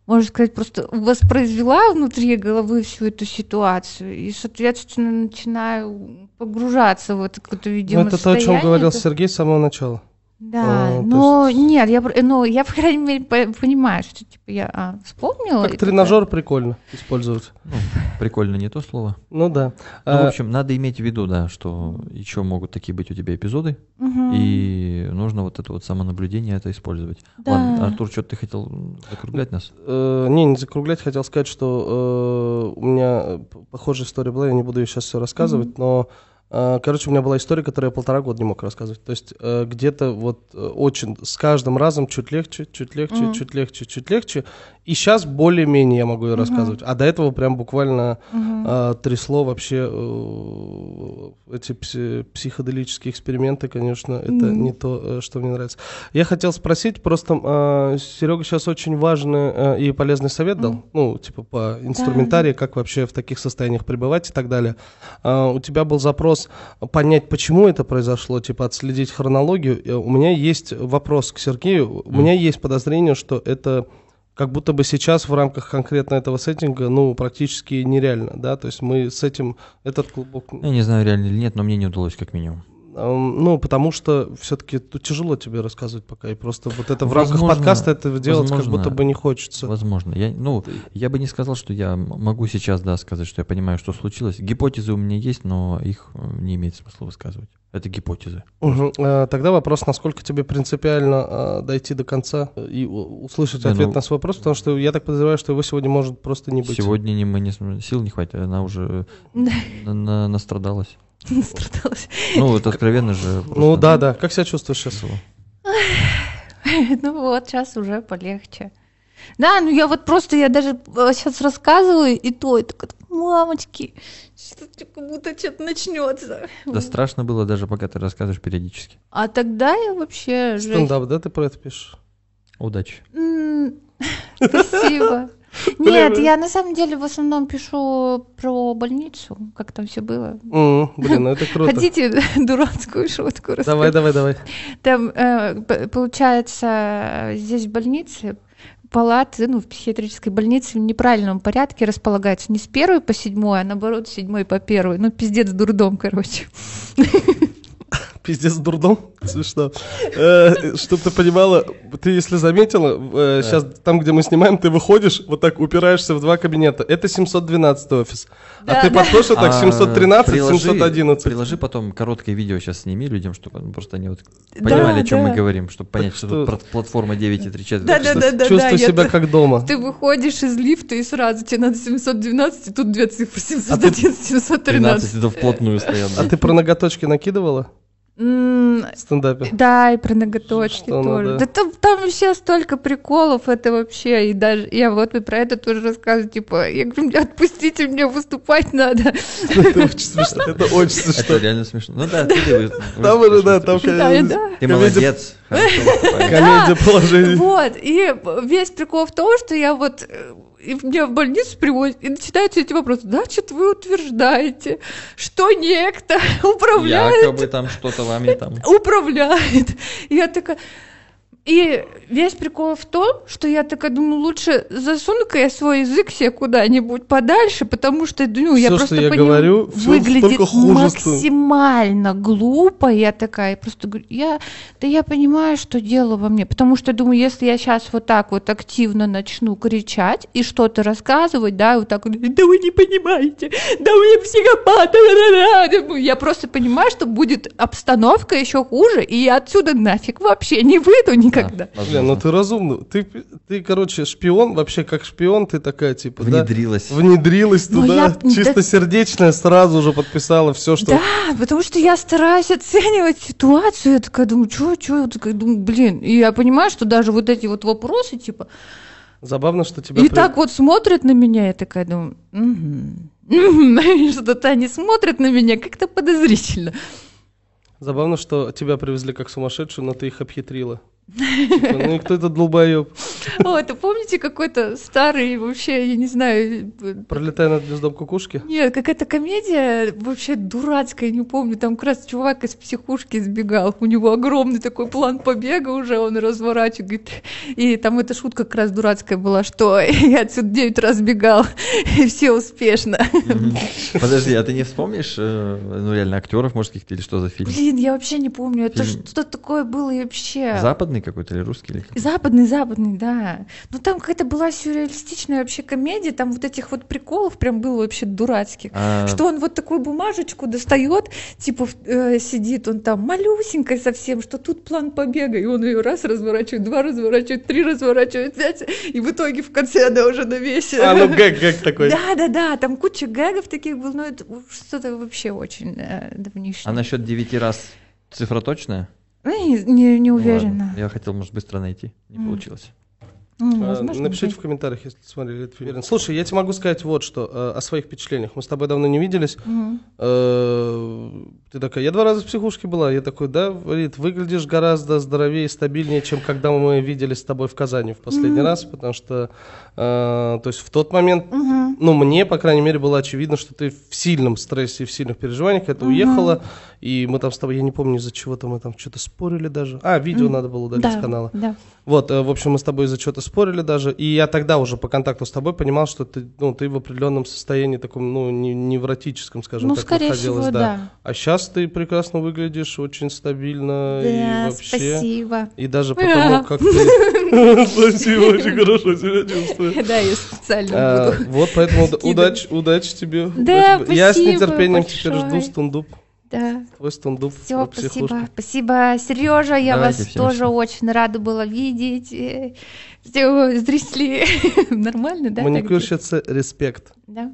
можно сказать, просто воспроизвела внутри головы всю эту ситуацию и, соответственно, начинаю погружаться в это какое-то, Ну, видимо, это то, о чем говорил Это- Сергей с самого начала. Да, А, то но нет, я, ну, я, по крайней мере, по- понимаю, что, типа, я а, вспомнила. Как тренажер прикольно использовать. Ну, прикольно не то слово. Ну да. Ну, А, в общем, надо иметь в виду, да, что еще могут такие быть у тебя эпизоды, мгм. и нужно вот это вот самонаблюдение это использовать. Да. Ладно, Артур, что ты хотел закруглять нас? Э, не, не закруглять, хотел сказать, что э, у меня э, похожая история была, я не буду ее сейчас все рассказывать, но, э, короче, у меня была история, которую я полтора года не мог рассказывать. То есть э, где-то вот э, очень с каждым разом чуть легче, чуть легче, Мгм. чуть легче, чуть легче. И сейчас более-менее я могу ее рассказывать. А до этого прям буквально э, трясло вообще э, эти пси- психоделические эксперименты, конечно, это Мгм. не то, что мне нравится. Я хотел спросить, просто Серега сейчас очень важный э, и полезный совет дал, Мгм. ну, типа по инструментарии, как вообще в таких состояниях пребывать и так далее. А, У тебя был запрос понять, почему это произошло, типа отследить хронологию. Э, У меня есть вопрос к Сергею. У меня есть подозрение, что это как будто бы сейчас в рамках конкретно этого сеттинга, ну, практически нереально, да, то есть мы с этим, этот клубок, Я не знаю, реально или нет, но мне не удалось, как минимум. Ну, потому что все-таки тяжело тебе рассказывать пока, и просто вот это в рамках Возможно, подкаста это делать как возможно, будто бы не хочется. Возможно. Я, ну, я бы не сказал, что я могу сейчас, да, сказать, что я понимаю, что случилось. Гипотезы у меня есть, но их э, не имеет смысла высказывать. Это гипотезы. Э, Тогда вопрос, насколько тебе принципиально э, дойти до конца и услышать Да, ответ ну- на свой вопрос, потому что я так подозреваю, что его сегодня может просто не быть. Сегодня не, мы не, сил не хватит, она уже Да. на- на- настрадалась. Настрадалась. Ну, вот откровенно же. Ну просто- да, да. Как себя чувствуешь сейчас? Ну вот, сейчас уже полегче. Да, ну я вот просто, я даже сейчас рассказываю, и то, и так, мамочки, что-то как будто что-то начнется. Да страшно было даже, пока ты рассказываешь периодически. А тогда я вообще... жесть. Стендап, да, ты про это пишешь? Удачи. Спасибо. Нет, я на самом деле в основном пишу про больницу, как там все было. Блин, ну это круто. Хотите дурацкую шутку рассказать? Давай, давай, давай. Там, э, получается, здесь в больнице палаты, ну, в психиатрической больнице в неправильном порядке располагаются не с первой по седьмой, а наоборот, с седьмой по первой. Ну, пиздец, дурдом, короче. Пиздец, дурдом. Смешно. Э, Чтоб ты понимала, ты если заметила, сейчас там, где мы снимаем, ты выходишь, вот так упираешься в два кабинета. Это 712 офис. А ты подходишь так, А, 713, приложи- 711. Приложи потом короткое видео сейчас сними людям, чтобы просто они вот понимали, о чем мы говорим, чтобы понять, что тут платформа 9,3 четверти. Чувствуй себя как дома. Ты выходишь из лифта, и сразу тебе надо 712, и тут две цифры, А ты- 711, 713. 13 это вплотную стоят. А ты про ноготочки накидывала стендапе? Да, и про ноготочки Что тоже. да. Да там, там вообще столько приколов, это вообще, и даже, я вот и про это тоже рассказываю, типа, я говорю, «Бля, отпустите, мне выступать надо. Это очень смешно. Это очень Это смешно. реально смешно. Ну да, ты Там уже, да, там. Ты молодец. Комедия положений. Вот, и весь прикол в том, что я вот, э, и меня в больницу приводят, и начинаются эти вопросы. Значит, вы утверждаете, что некто управляет Якобы там что-то вами там. управляет. И я такая... И весь прикол в том, что я такая думаю, лучше засуну-ка я свой язык себе куда-нибудь подальше, потому что, ну, я Всё, просто что я по нему говорю, выглядит максимально глупо. Я такая просто говорю, я, да я понимаю, что дело во мне, потому что думаю, если я сейчас вот так вот активно начну кричать и что-то рассказывать, да, вот так вот, да вы не понимаете, да вы психопат, да-да-да». Ну, я просто понимаю, что будет обстановка еще хуже, и я отсюда нафиг вообще не выйду никогда. Да, Блин, ну ты разумный. Ты, ты, короче, шпион, вообще как шпион, ты такая, типа, да? Внедрилась. Внедрилась Ну, туда, я- чистосердечная, сразу же подписала все, что... Да, потому что я стараюсь оценивать ситуацию. Я такая думаю, что, что, я такая думаю, блин. И я понимаю, что даже вот эти вот вопросы, типа, Забавно, что тебя... и при- так вот смотрят на меня, я такая думаю, «Мгм, мгм». что-то они смотрят на меня как-то подозрительно. Забавно, что тебя привезли как сумасшедшую, но ты их обхитрила. Типа, ну и кто этот долбоеб? Вот, а помните какой-то старый вообще, я не знаю... Пролетая над гнездом кукушки. Нет, какая-то комедия вообще дурацкая, не помню. Там как раз чувак из психушки сбегал. У него огромный такой план побега уже, он разворачивает. И там эта шутка как раз дурацкая была, что я отсюда 9 раз бегал, и все успешно. Подожди, а ты не вспомнишь, э, ну реально, актеров, может, каких-то или что за фильм? Блин, я вообще не помню, это что такое было и вообще. Западный какой-то или русский? Или? Западный, западный, да. Ну там какая-то была сюрреалистичная вообще комедия, там вот этих вот приколов прям было вообще дурацких. А, Что он вот такую бумажечку достает, типа э, сидит он там малюсенькой совсем, что тут план побега, и он ее раз разворачивает, два разворачивает, три разворачивает, пять, и в итоге в конце она уже на весе. А, ну гэг, гэг такой. Да, да, да, там куча гэгов таких было, но это что-то вообще очень э, давнишнее. а насчет девяти раз цифра точная? Ну, не, не, не Ну, уверена. ладно. Я хотел, может, быстро найти. Не М. получилось. М, А, возможно, Напишите да. в комментариях, если смотрели этот фильм. Слушай, я тебе могу сказать вот что э, о своих впечатлениях. Мы с тобой давно не виделись. Мгм. Э, Ты такая, я два раза в психушке была. Я такой, да, Рит, выглядишь гораздо здоровее и стабильнее, чем когда мы виделись с тобой в Казани в последний раз, потому что, э, то есть в тот момент, Мгм. ну, мне, по крайней мере, было очевидно, что ты в сильном стрессе и в сильных переживаниях, это уехала, и мы там с тобой, я не помню, из-за чего-то мы там что-то спорили даже. А, видео Мгм. надо было удалить Да, с канала. да. Вот, э, в общем, мы с тобой из-за чего-то спорили даже, и я тогда уже по контакту с тобой понимал, что ты, ну, ты в определенном состоянии таком, ну, не- невротическом, скажем Ну, так, скорее находилась, всего, да. А сейчас ты прекрасно выглядишь, очень стабильно и Да, вообще. спасибо. И даже потому, как ты... Спасибо, очень хорошо себя чувствую. Да, я специально А, буду. Вот, поэтому удачи, тебе. Да, удачи. Я с спасибо нетерпением теперь жду стендуп. Да. Твой стендуп Все, про психушку. спасибо. Спасибо, Сережа, я Давайте, вас всем тоже всем. очень рада была видеть. Э, Все зрители. Нормально, да? Маникюрщица, респект. Да.